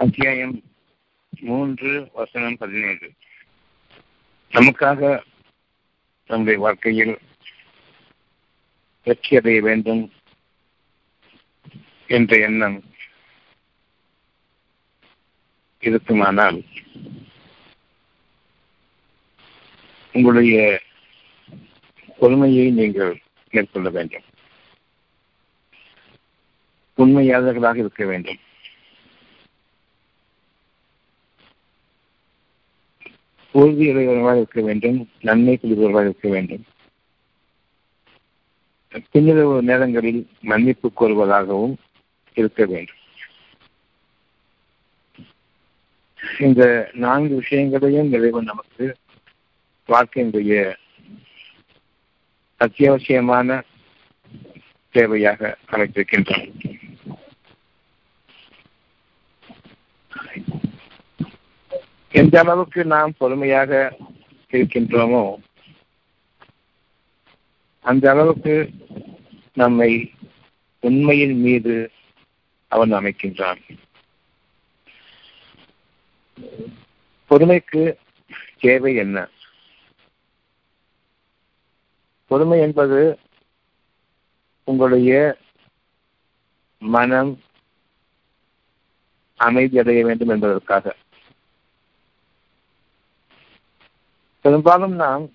அத்தியாயம் மூன்று வசனம் பதினேழு. நமக்காக நம்முடைய வாழ்க்கையில் வெற்றி அடைய வேண்டும் என்ற எண்ணம் இருக்குமானால் உங்களுடைய பொறுமையை நீங்கள் மேற்கொள்ள வேண்டும். உண்மையாளர்களாக இருக்க வேண்டும். உறுதியுடையவர்களாக இருக்க வேண்டும் நன்மை புரிபவர்களாக இருக்க வேண்டும். பின்னிரவு நேரங்களில் மன்னிப்பு கோருவதாகவும் இருக்க வேண்டும். இந்த நான்கு விஷயங்களையும் இறைவன் நமக்கு வாழ்க்கையினுடைய அத்தியாவசியமான தேவையாக அமைத்திருக்கின்றான் எந்த அளவுக்கு நாம் பொறுமையாக இருக்கின்றோமோ அந்த அளவுக்கு நம்மை உண்மையின் மீது அவன் அமைக்கின்றான். பொறுமைக்கு தேவை என்ன? பொறுமை என்பது உங்களுடைய மனம் அமைதி அடைய வேண்டும் என்பதற்காக. பெரும்பாலும் நாம்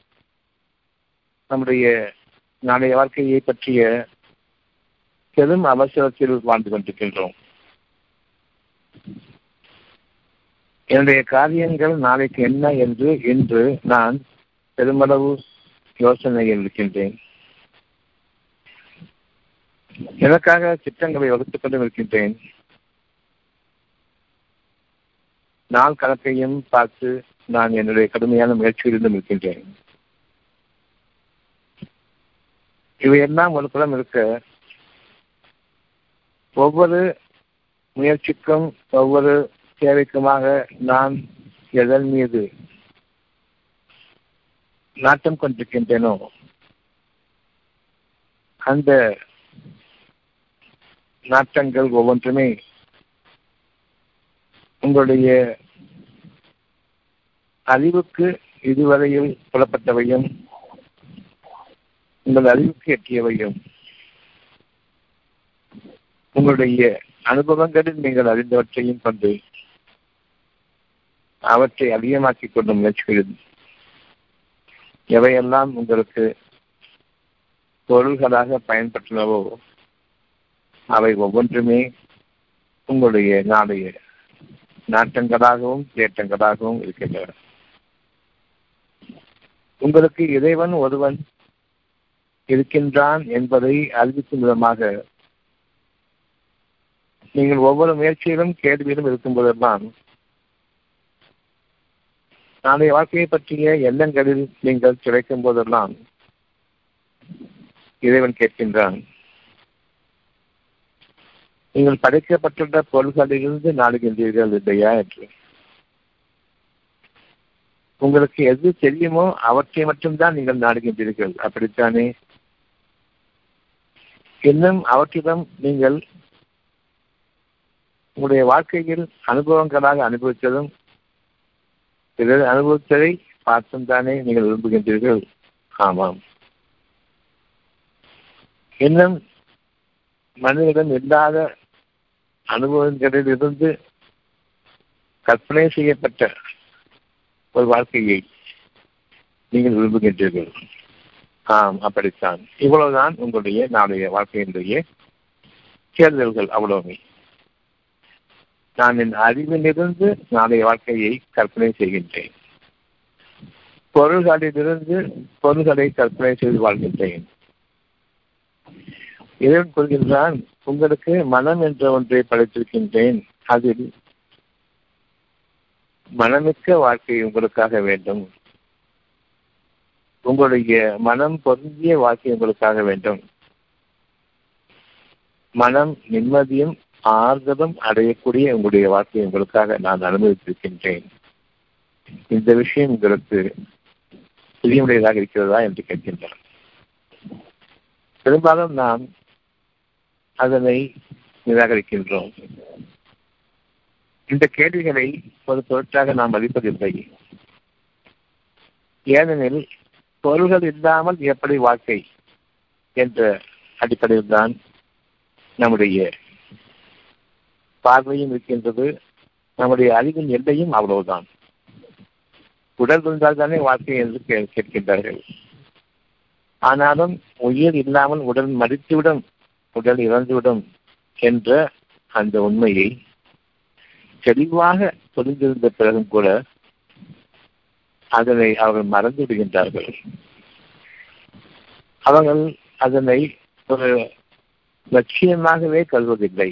நம்முடைய நாளைய வாழ்க்கையை பற்றிய பெரும் அவசரத்தில் வாழ்ந்து கொண்டிருக்கின்றோம். என்னுடைய காரியங்கள் நாளைக்கு என்ன என்று இன்று நான் பெருமளவு யோசனையில் இருக்கின்றேன். எனக்காக திட்டங்களை வகுத்துக் கொண்டும் இருக்கின்றேன் நாள் கணக்கையும் பார்த்து நான் என்னுடைய கடுமையான முயற்சியிலிருந்தும் இருக்கின்றேன் இவையெல்லாம் ஒரு புறம் இருக்க ஒவ்வொரு முயற்சிக்கும் ஒவ்வொரு தேவைக்குமாக நான் எதன் மீது நாட்டம் கொண்டிருக்கின்றேனோ அந்த நாட்டங்கள் ஒவ்வொன்றுமே உங்களுடைய அறிவுக்கு இதுவரையில் புலப்பட்டவையும் உங்கள் அறிவுக்கு எட்டியவையும். உங்களுடைய அனுபவங்களில் நீங்கள் அறிந்தவற்றையும் கொண்டு அவற்றை அதிகமாக்கிக் கொள்ள முயற்சிகிறது எவையெல்லாம் உங்களுக்கு பொருள்களாக பயன்பட்டனவோ அவை ஒவ்வொன்றுமே உங்களுடைய நாளைய நாட்டங்களாகவும் தேட்டங்களாகவும் இருக்கின்றன. உங்களுக்கு இறைவன் ஒருவன் இருக்கின்றான் என்பதை அறிவிக்கும் விதமாக நீங்கள் ஒவ்வொரு முயற்சியிலும் கேள்வியிலும் இருக்கும் போதெல்லாம் நாளைய வாழ்க்கையை பற்றிய எண்ணங்களில் நீங்கள் கிடைக்கும் போதெல்லாம் இறைவன் கேட்கின்றான். நீங்கள் படைக்கப்பட்டுள்ள பொருள்களிலிருந்து நாடுகின்றீர்கள் இல்லையா என்று. உங்களுக்கு எது தெரியுமோ அவற்றை மட்டும்தான் நீங்கள் நாடுகின்றீர்கள். அப்படித்தானே? இன்னும் அவற்றிடம் நீங்கள் உங்களுடைய வாழ்க்கையில் அனுபவங்களாக அனுபவித்ததும் பிறர் அனுபவித்ததை பார்த்தும் தானே நீங்கள் விரும்புகின்றீர்கள். ஆமாம். இன்னும் மனிதனிடம் இல்லாத அனுபவங்களில் இருந்து கற்பனை செய்யப்பட்ட ஒரு வாழ்க்கையை நீங்கள் விரும்புகின்றீர்கள். ஆம் அப்படித்தான். இவ்வளவுதான் உங்களுடைய நாளைய வாழ்க்கையினுடைய தேர்தல்கள் அவ்வளவுமே. நான் என் அறிவிலிருந்து நாளைய வாழ்க்கையை கற்பனை செய்கின்றேன். பொருள்களிலிருந்து பொருள்களை கற்பனை செய்து வாழ்கின்றேன். இறைவன் கொள்கின்றான் உங்களுக்கு மனம் என்ற ஒன்றை படைத்திருக்கின்றேன். அதில் மனமிக்க வாழ்க்கை உங்களுக்காக வேண்டும். உங்களுடைய மனம் பொருந்திய வாழ்க்கை உங்களுக்காக வேண்டும். மனம் நிம்மதியும் ஆறுதலும் அடையக்கூடிய உங்களுடைய வாழ்க்கையை உங்களுக்காக நான் அனுமதித்திருக்கின்றேன். இந்த விஷயம் உங்களுக்கு புதியமுடையதாக இருக்கிறதா என்று கேட்கின்றான் பெரும்பாலும் நாம் அதனை நிராகரிக்கின்றோம். இந்த கேள்விகளை ஒரு பொருட்டாக நாம் மதிப்பதில்லை. ஏனெனில் பொருள்கள் இல்லாமல் எப்படி வாழ்க்கை என்ற அடிப்படையில் தான் நம்முடைய பார்வையும் இருக்கின்றது. நம்முடைய அறிவின் எல்லையும் அவ்வளவுதான். உடல் இருந்தால் தானே வாழ்க்கை என்று கேட்கின்றார்கள். ஆனாலும் உயிர் இல்லாமல் உடல் மறித்துவிடும் உடல் இறந்துவிடும் என்ற அந்த உண்மையை தெளிவாக புரிந்திருந்த பிறகும் கூட அதனை அவர்கள் மறந்து விடுகின்றார்கள். அவர்கள் அதனை ஒரு லட்சியமாகவே கருவதில்லை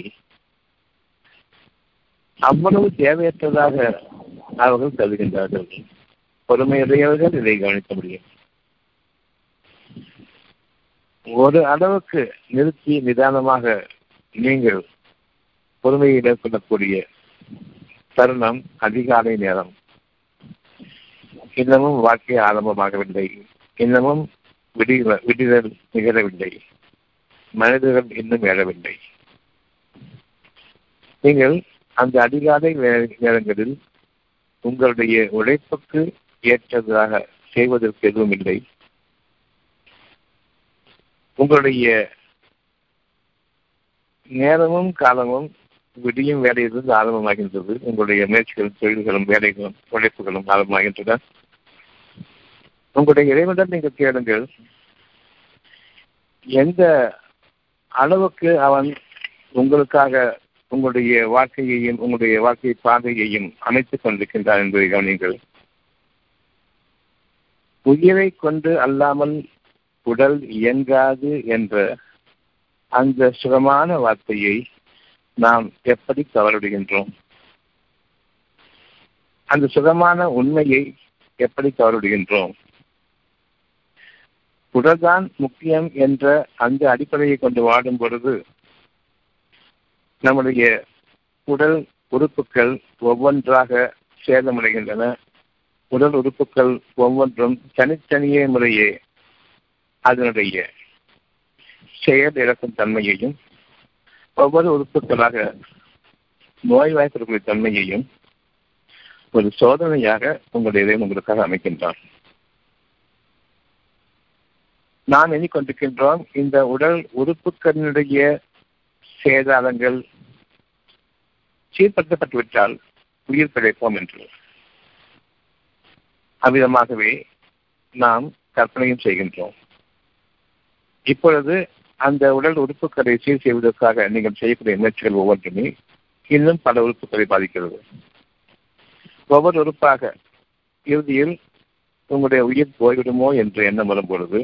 அவ்வளவு தேவையற்றதாக அவர்கள் கருதுகின்றார்கள். பொறுமையுடையவர்கள் இதை கவனிக்க முடியும். ஒரு அளவுக்கு நிறுத்தி நிதானமாக நீங்கள் பொறுமையை மேற்கொள்ளக்கூடிய தருணம் அதிகாலை நேரம். இன்னமும் வாழ்க்கை ஆரம்பமாகவில்லை. இன்னமும் விடி விடுதல் நிகழவில்லை. மனிதர்கள் இன்னும் எழவில்லை. நீங்கள் அந்த அதிகாலை நேரங்களில் உங்களுடைய உழைப்புக்கு ஏற்றதாக செய்வதற்கு எதுவும் இல்லை. உங்களுடைய நேரமும் காலமும் விடியும் வேலையிலிருந்து ஆரம்பமாகின்றது. உங்களுடைய முயற்சிகளும் தொழில்களும் வேலைகளும் உழைப்புகளும் ஆரம்பமாகின்றன. உங்களுடைய இறைவனிடம் நீங்கள் கேளுங்கள். எந்த அளவுக்கு அவன் உங்களுக்காக உங்களுடைய வாழ்க்கையையும் உங்களுடைய வாழ்க்கை பாதையையும் அமைத்துக் கொண்டிருக்கின்றான் என்பதை கவனிங்கள் உயிரை கொண்டு அல்லாமல் உடல் இயங்காது என்ற அந்த சுகமான வார்த்தையை நாம் எப்படி தவறிடுகின்றோம்? அந்த சுகமான உண்மையை எப்படி தவறிடுகின்றோம்? உடல்தான் முக்கியம் என்ற அந்த அடிப்படையை கொண்டு வாடும் பொழுது நம்முடைய உடல் உறுப்புகள் ஒவ்வொன்றாக சேதமடைகின்றன. உடல் உறுப்புகள் ஒவ்வொன்றும் தனித்தனியே முறையே அதனுடைய செயல் இழக்கும் தன்மையையும் ஒவ்வொரு உறுப்புகளாக நோய்வாய்ப்படக்கூடிய தன்மையையும் ஒரு சோதனையாக உங்களுடைய உங்களுக்காக அமைக்கின்றான் நாம் எண்ணிக்கொண்டிருக்கின்றோம் இந்த உடல் உறுப்புகளினுடைய சேதாரங்கள் சீர்படுத்தப்பட்டுவிட்டால் உயிர் பிழைப்போம் என்று. அவ்விதமாகவே நாம் கற்பனையும் செய்கின்றோம். இப்பொழுது அந்த உடல் உறுப்புகளை சீர் செய்வதற்காக நீங்கள் செய்யக்கூடிய முயற்சிகள் ஒவ்வொன்றுமே இன்னும் பல உறுப்புகளை பாதிக்கிறது. ஒவ்வொரு உறுப்பாக இறுதியில் உங்களுடைய உயிர் போய்விடுமோ என்று எண்ணம் வரும் பொழுது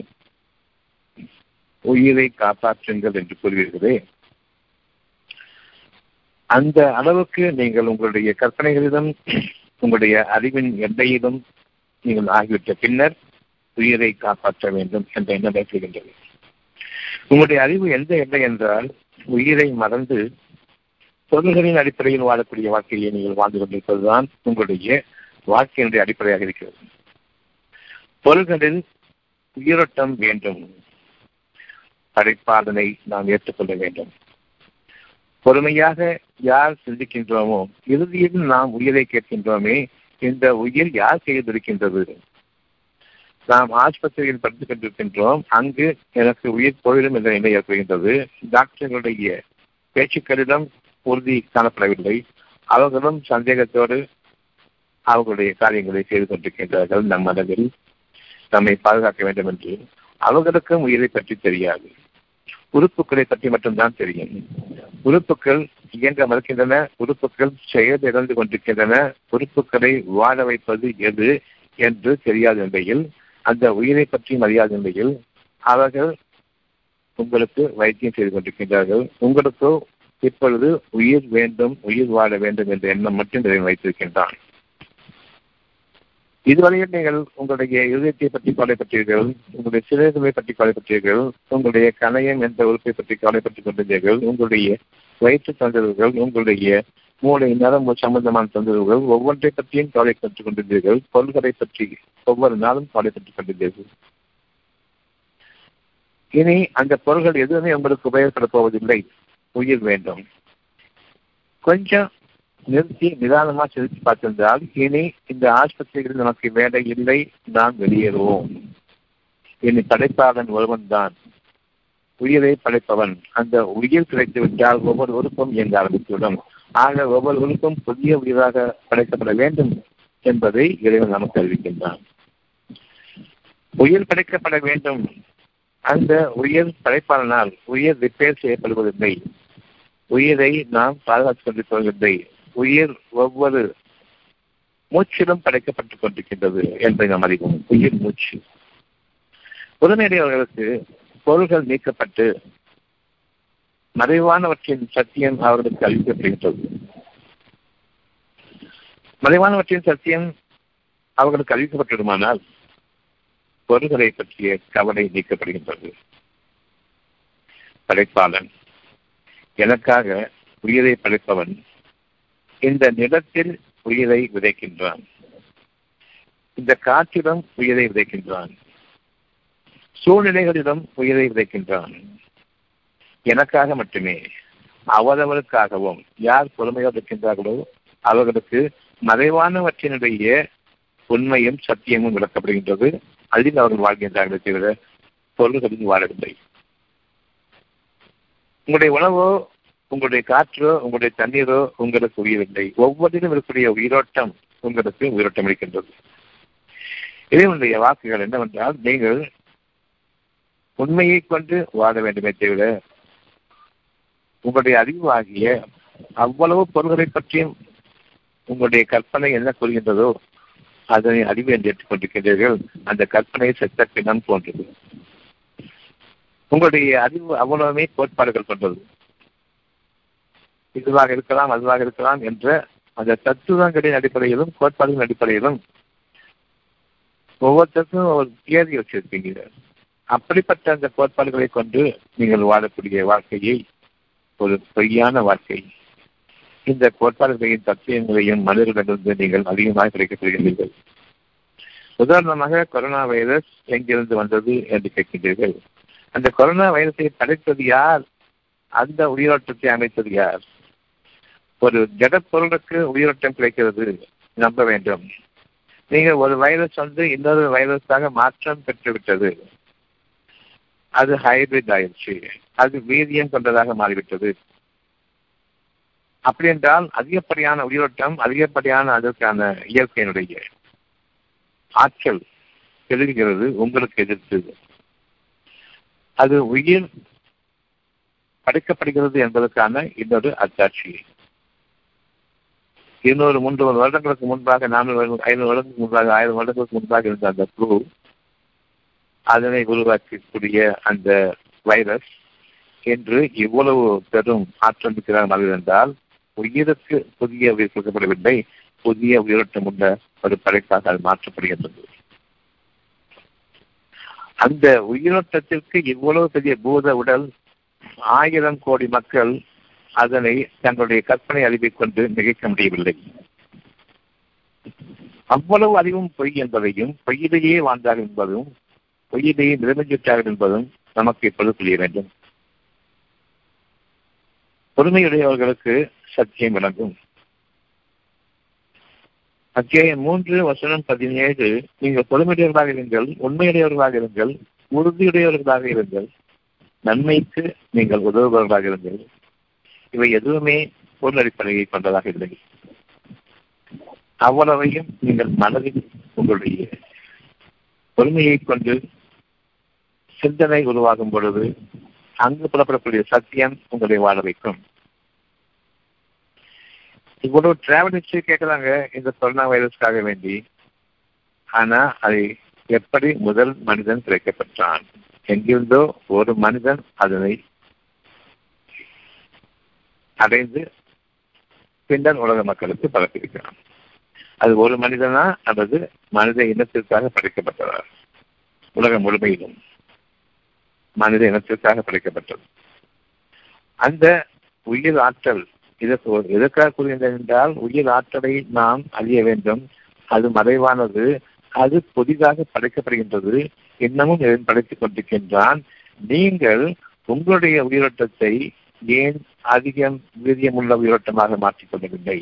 உயிரை காப்பாற்றுங்கள் என்று கூறுவீர்களே. அந்த அளவுக்கு நீங்கள் உங்களுடைய கற்பனைகளிலும் உங்களுடைய அறிவின் எல்லையிலும் நீங்கள் ஆகிவிட்ட பின்னர் உயிரை காப்பாற்ற வேண்டும் என்ற எண்ணம் ஏற்படுகின்றது. உங்களுடைய அறிவு எந்த எல்லை என்றால் உயிரை மறந்து பொருள்களின் அடிப்படையில் வாழக்கூடிய வாழ்க்கையை நீங்கள் வாழ்ந்து கொண்டிருப்பதுதான் உங்களுடைய வாழ்க்கையினுடைய அடிப்படையாக இருக்கிறது. பொருள்களில் உயிரோட்டம் வேண்டும். படைப்பாளனை நாம் ஏற்றுக்கொள்ள வேண்டும். பொறுமையாக யார் சிந்திக்கின்றோமோ இறுதியில் நாம் உயிரை கேட்கின்றோமே இந்த உயிர் யார் செய்திருக்கின்றது நாம் ஆஸ்பத்திரியில் படித்துக் கொண்டிருக்கின்றோம். அங்கு எனக்கு உயிர் போயிடும் என்ற நிலை ஏற்படுகின்றது. டாக்டர்களுடைய பேச்சுக்களிடம் உறுதி காணப்படவில்லை. அவர்களும் சந்தேகத்தோடு அவர்களுடைய காரியங்களை செய்து கொண்டிருக்கின்றார்கள் நம் மனதில். நம்மை பாதுகாக்க வேண்டும் என்று. அவர்களுக்கும் உயிரை பற்றி தெரியாது. உறுப்புகளை பற்றி மட்டும்தான் தெரியும். உறுப்புகள் இயங்க மறுக்கின்றன. உறுப்புகள் செயல் இழந்து கொண்டிருக்கின்றன. உறுப்புகளை வாழ வைப்பது எது என்று தெரியாத நிலையில் அந்த உயிரை பற்றி அறியாத நிலையில் அவர்கள் உங்களுக்கு வைத்தியம் செய்து கொண்டிருக்கின்றார்கள். உங்களுக்கோ இப்பொழுது உயிர் வேண்டும் உயிர் வாழ வேண்டும் என்ற எண்ணம் மட்டும் நிறைவு வைத்திருக்கின்றான். இதுவரையில் நீங்கள் உங்களுடைய இதயத்தை பற்றி கவலைப்பட்டீர்கள் உங்களுடைய சிறுகளை பற்றி கவலைப்பட்டீர்கள் உங்களுடைய கணையம் என்ற உறுப்பை பற்றி கவலைப்பட்டுக் கொண்டிருந்தீர்கள் உங்களுடைய வயிற்று தொந்தரவுகள் உங்களுடைய மூளை நரம்பு சம்பந்தமான தொந்தரவுகள் ஒவ்வொன்றை பற்றியும் கவலைப்பட்டுக் கொண்டிருந்தீர்கள். பொருள்களை பற்றி ஒவ்வொரு நாளும் கற்றுக் கொண்டிருந்தீர்கள். இனி அந்த பொருள்கள் எதுவுமே உங்களுக்கு உபயோகப்பட போவதில்லை. உயிர் வேண்டும். கொஞ்சம் நிறுத்தி நிதானமா செலுத்தி பார்த்திருந்தால் இனி இந்த ஆஸ்பத்திரியில் நமக்கு வேலை இல்லை. நாம் வெளியேறுவோம். இனி படைப்பாளன் ஒருவன் தான். உயிரை படைப்பவன். அந்த உயிர் கிடைத்து விட்டால் ஒவ்வொருவருக்கும் இயங்க ஆரம்பித்துவிடும். ஆக ஒவ்வொருவருக்கும் புதிய உயிராக படைக்கப்பட வேண்டும் என்பதை இறைவன் நமக்கு அறிவிக்கின்றான். உயிர் படைக்கப்பட வேண்டும். அந்த உயிர் படைப்பாளனால் உயிர் ரிப்பேர் செய்யப்படுவதில்லை. உயிரை நாம் பாதுகாத்துக் கொண்டிருப்பதில்லை உயிர் ஒவ்வொரு மூச்சிலும் படைக்கப்பட்டுக் கொண்டிருக்கின்றது என்பதை நாம் அறிவோம். உயிர் மூச்சு. உடனடியவர்களுக்கு பொருள்கள் நீக்கப்பட்டு மறைவானவற்றின் சத்தியம் அவர்களுக்கு அறிவிக்கப்படுகின்றது. மறைவானவற்றின் சத்தியம் அவர்களுக்கு அறிவிக்கப்பட்டிருமானால் பொருள்களை பற்றிய கவலை நீக்கப்படுகின்றது. படைப்பாளன் எனக்காக உயிரை படைப்பவன் இந்த நிலத்தில் உயிரை விதைக்கின்றான். இந்த காற்றிலும் உயிரை விதைக்கின்றான். சூழ்நிலைகளிடம் உயிரை விதைக்கின்றான். எனக்காக மட்டுமே அவரவருக்காகவும் யார் பொறுமையாக இருக்கின்றார்களோ அவர்களுக்கு மறைவானவற்றினுடைய உண்மையும் சத்தியமும் விளக்கப்படுகின்றது. அதில் அவர்கள் வாழ்கின்றார்களே தவிர பொருள்களில் வாழவில்லை. உங்களுடைய உணவோ உங்களுடைய காற்றோ உங்களுடைய தண்ணீரோ உங்களுக்கு உயிரில்லை ஒவ்வொன்றிலும் இருக்கக்கூடிய உயிரோட்டம் உங்களுக்கு உயிரோட்டம் இருக்கின்றது இதனுடைய வாக்குகள் என்னவென்றால் நீங்கள் உண்மையை கொண்டு வாழ வேண்டுமே தவிர உங்களுடைய அறிவு ஆகிய அவ்வளவு பொருள்களை பற்றியும் உங்களுடைய கற்பனை என்ன கூறுகின்றதோ அதனை அறிவு என்று ஏற்றுக்கொண்டிருக்கின்றீர்கள் அந்த கற்பனை செத்த பின்னம் போன்றது உங்களுடைய அறிவு அவ்வளவுமே கோட்பாடுகள் கொண்டது. இதுவாக இருக்கலாம் அதுவாக இருக்கலாம் என்ற அந்த தத்துவங்களின் அடிப்படையிலும் கோட்பாடுகளின் அடிப்படையிலும் ஒவ்வொருத்தருக்கும் ஒரு தியரி வச்சிருக்கீங்க அப்படிப்பட்ட அந்த கோட்பாடுகளை கொண்டு நீங்கள் வாழக்கூடிய வாழ்க்கையை ஒரு பொய்யான வாழ்க்கை இந்த கோட்பாடுகளையும் தத்துவங்களையும் மனிதர்களிடமிருந்து நீங்கள் அதிகமாக கிடைக்கப்படுகிறீர்கள் உதாரணமாக கொரோனா வைரஸ் எங்கிருந்து வந்தது என்று கேட்கின்றீர்கள். அந்த கொரோனா வைரஸை படைத்தது யார்? அந்த உயிரோட்டத்தை அமைத்தது யார்? ஒரு ஜடப்பொருளுக்கு உயிரோட்டம் கிடைக்கிறது. நம்ப வேண்டும். நீங்கள் ஒரு வைரஸ் வந்து இன்னொரு வைரஸாக மாற்றம் பெற்றுவிட்டது. அது ஹைபிரிட் ஆயிடுச்சு. அது வீரியம் கொண்டதாக மாறிவிட்டது. அப்படி என்றால் அதிகப்படியான உயிரோட்டம் அதிகப்படியான அதற்கான இயற்கையினுடைய ஆற்றல் பெருகிறது உங்களுக்கு எதிர்த்து. அது உயிர் படைக்கப்படுகிறது என்பதற்கான இன்னொரு அத்தாட்சி. இருநூறு மூன்று வருடங்களுக்கு முன்பாக நானூறு ஐநூறு வருடங்களுக்கு முன்பாக ஆயிரம் வருடங்களுக்கு முன்பாக இருந்த அந்த குழு அதனை உருவாக்கக்கூடிய அந்த வைரஸ் என்று இவ்வளவு பெரும் ஆற்றல் மிக்கிறார் என்றால் உயிருக்கு புதிய உயிர் கொடுக்கப்படவில்லை புதிய உயிரோட்டம் உள்ள ஒரு படைப்பாக அது மாற்றப்படுகின்றது. அந்த உயிரோட்டத்திற்கு இவ்வளவு பெரிய பூத உடல் ஆயிரம் கோடி மக்கள் அதனை தங்களுடைய கற்பனை அறிவை கொண்டு நிகழ்த்த முடியவில்லை. அவ்வளவு அறிவும் பொய் என்பதையும் பொய்யிலேயே வாழ்ந்தார் என்பதும் பொய்யிலேயே நிறைவேற்றிவிட்டார்கள் என்பதும் நமக்கு இப்பொழுது புரிய வேண்டும். பொறுமையுடையவர்களுக்கு சத்தியம் விளங்கும். அத்தியாயம் மூன்று வசனம் பதினேழு நீங்கள் பொறுமையுடையவர்களாக இருங்கள் உண்மையுடையவர்களாக இருங்கள் உறுதியுடையவர்களாக இருங்கள் நன்மைக்கு நீங்கள் உதவுபவர்களாக இருங்கள். இவை எதுவுமே பொருள் அடிப்படையை கொண்டதாக இல்லை. அவ்வளவையும் நீங்கள் மனதில் உங்களுடைய பொறுமையை கொண்டு சிந்தனை உருவாகும் பொழுது அங்கு புலப்படக்கூடிய சத்தியம் உங்களை வாழ வைக்கும். இவ்வளவு டிராவல் ஹிஸ்டரி கேட்குறாங்க இந்த கொரோனா வைரஸ்க்காக வேண்டி. ஆனா அதை எப்படி முதல் மனிதன் கிடைக்கப்பட்டான் எங்கிருந்தோ ஒரு மனிதன் அதனை அடைந்து பின்னர் உலக மக்களுக்கு பரப்பியிருக்கிறான். அது ஒரு மனிதனா அல்லது மனித இனத்திற்காக படைக்கப்பட்டவர் உலகம் முழுமையிலும். மனித இனத்திற்காக படைக்கப்பட்டது. அந்த உயிர் ஆற்றல் இதற்கு எதற்காக கூறுகின்றது என்றால் உயிர் ஆற்றலை நாம் அறிய வேண்டும். அது மறைவானது அது புதிதாக படைக்கப்படுகின்றது இன்னமும் எதன் படைத்துக் கொண்டிருக்கின்றான். நீங்கள் உங்களுடைய உயிரோட்டத்தை ஏன் அதிகம் வீரியமுள்ள உயிரோட்டமாக மாற்றிக் கொள்ளவில்லை?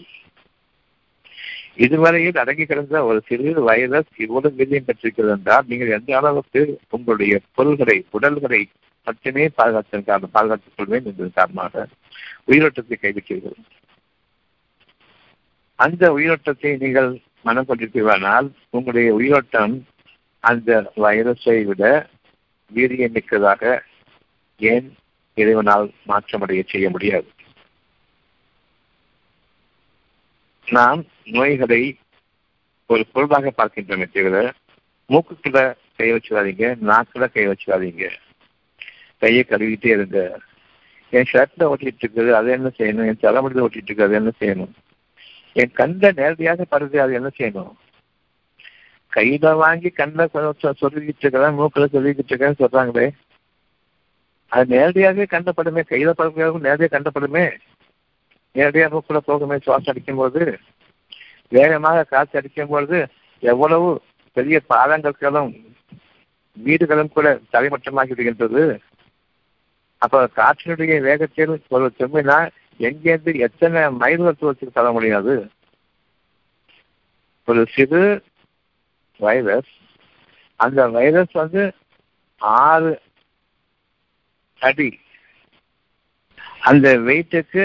இதுவரையில் அடங்கி கிடந்த ஒரு சிறு வைரஸ் இவ்வளவு வீரியம் பெற்றிருக்கிறது என்றால் நீங்கள் எந்த அளவுக்கு உங்களுடைய பொருள்களை உடல்களை மட்டுமே பாதுகாத்தின் பாதுகாத்துக் கொள்வேன் என்பதன் காரணமாக உயிரோட்டத்தை கைவிட்டீர்கள். அந்த உயிரோட்டத்தை நீங்கள் மனம் கொண்டிருப்பீர்களானால் உங்களுடைய உயிரோட்டம் அந்த வைரஸை விட வீரியமிக்கதாக ஏன் இறைவனால் மாற்றமடைய செய்ய முடியாது? நாம் நோய்களை ஒரு பொருளாக பார்க்கின்றோமே தவிர மூக்குக்குள்ள கை வச்சிடாதீங்க நாக்குல கை வச்சிடாதீங்க. கையை கழுவிட்டே இருங்க. என் ஷர்ட்ல ஓட்டிட்டு இருக்குது அதை என்ன செய்யணும்? என் தலைமுடியில் ஓட்டிட்டு இருக்குது அது என்ன செய்யணும்? என் கண்ட நேரடியாக படுது அது என்ன செய்யணும்? கையில வாங்கி கண்ணில் சொல்லிக்கிட்டு இருக்கிறேன் மூக்கில் சொல்லிக்கிட்டு இருக்கேன்னு சொல்றாங்களே. அது நேரடியாக கண்டப்படுமே கையில படுக்கிறவங்க நேரடியாக கண்டப்படுமே. நேரடியாக மூக்குல போகுமே சுவாசம் அடிக்கும் போது வேகமாக காற்று அடிக்கும் பொழுது எவ்வளவு பெரிய பாலங்களும் வீடுகளும் கூட தலைமட்டமாகி விடுகின்றது. அப்ப காற்றினுடைய வேகத்தில் ஒரு செம்மினா எங்கேருந்து எத்தனை மைல் தூரத்துக்கு தர முடியாது. ஒரு சிறு வைரஸ் அந்த வைரஸ் வந்து ஆறு அடி. அந்த வெயிட்டுக்கு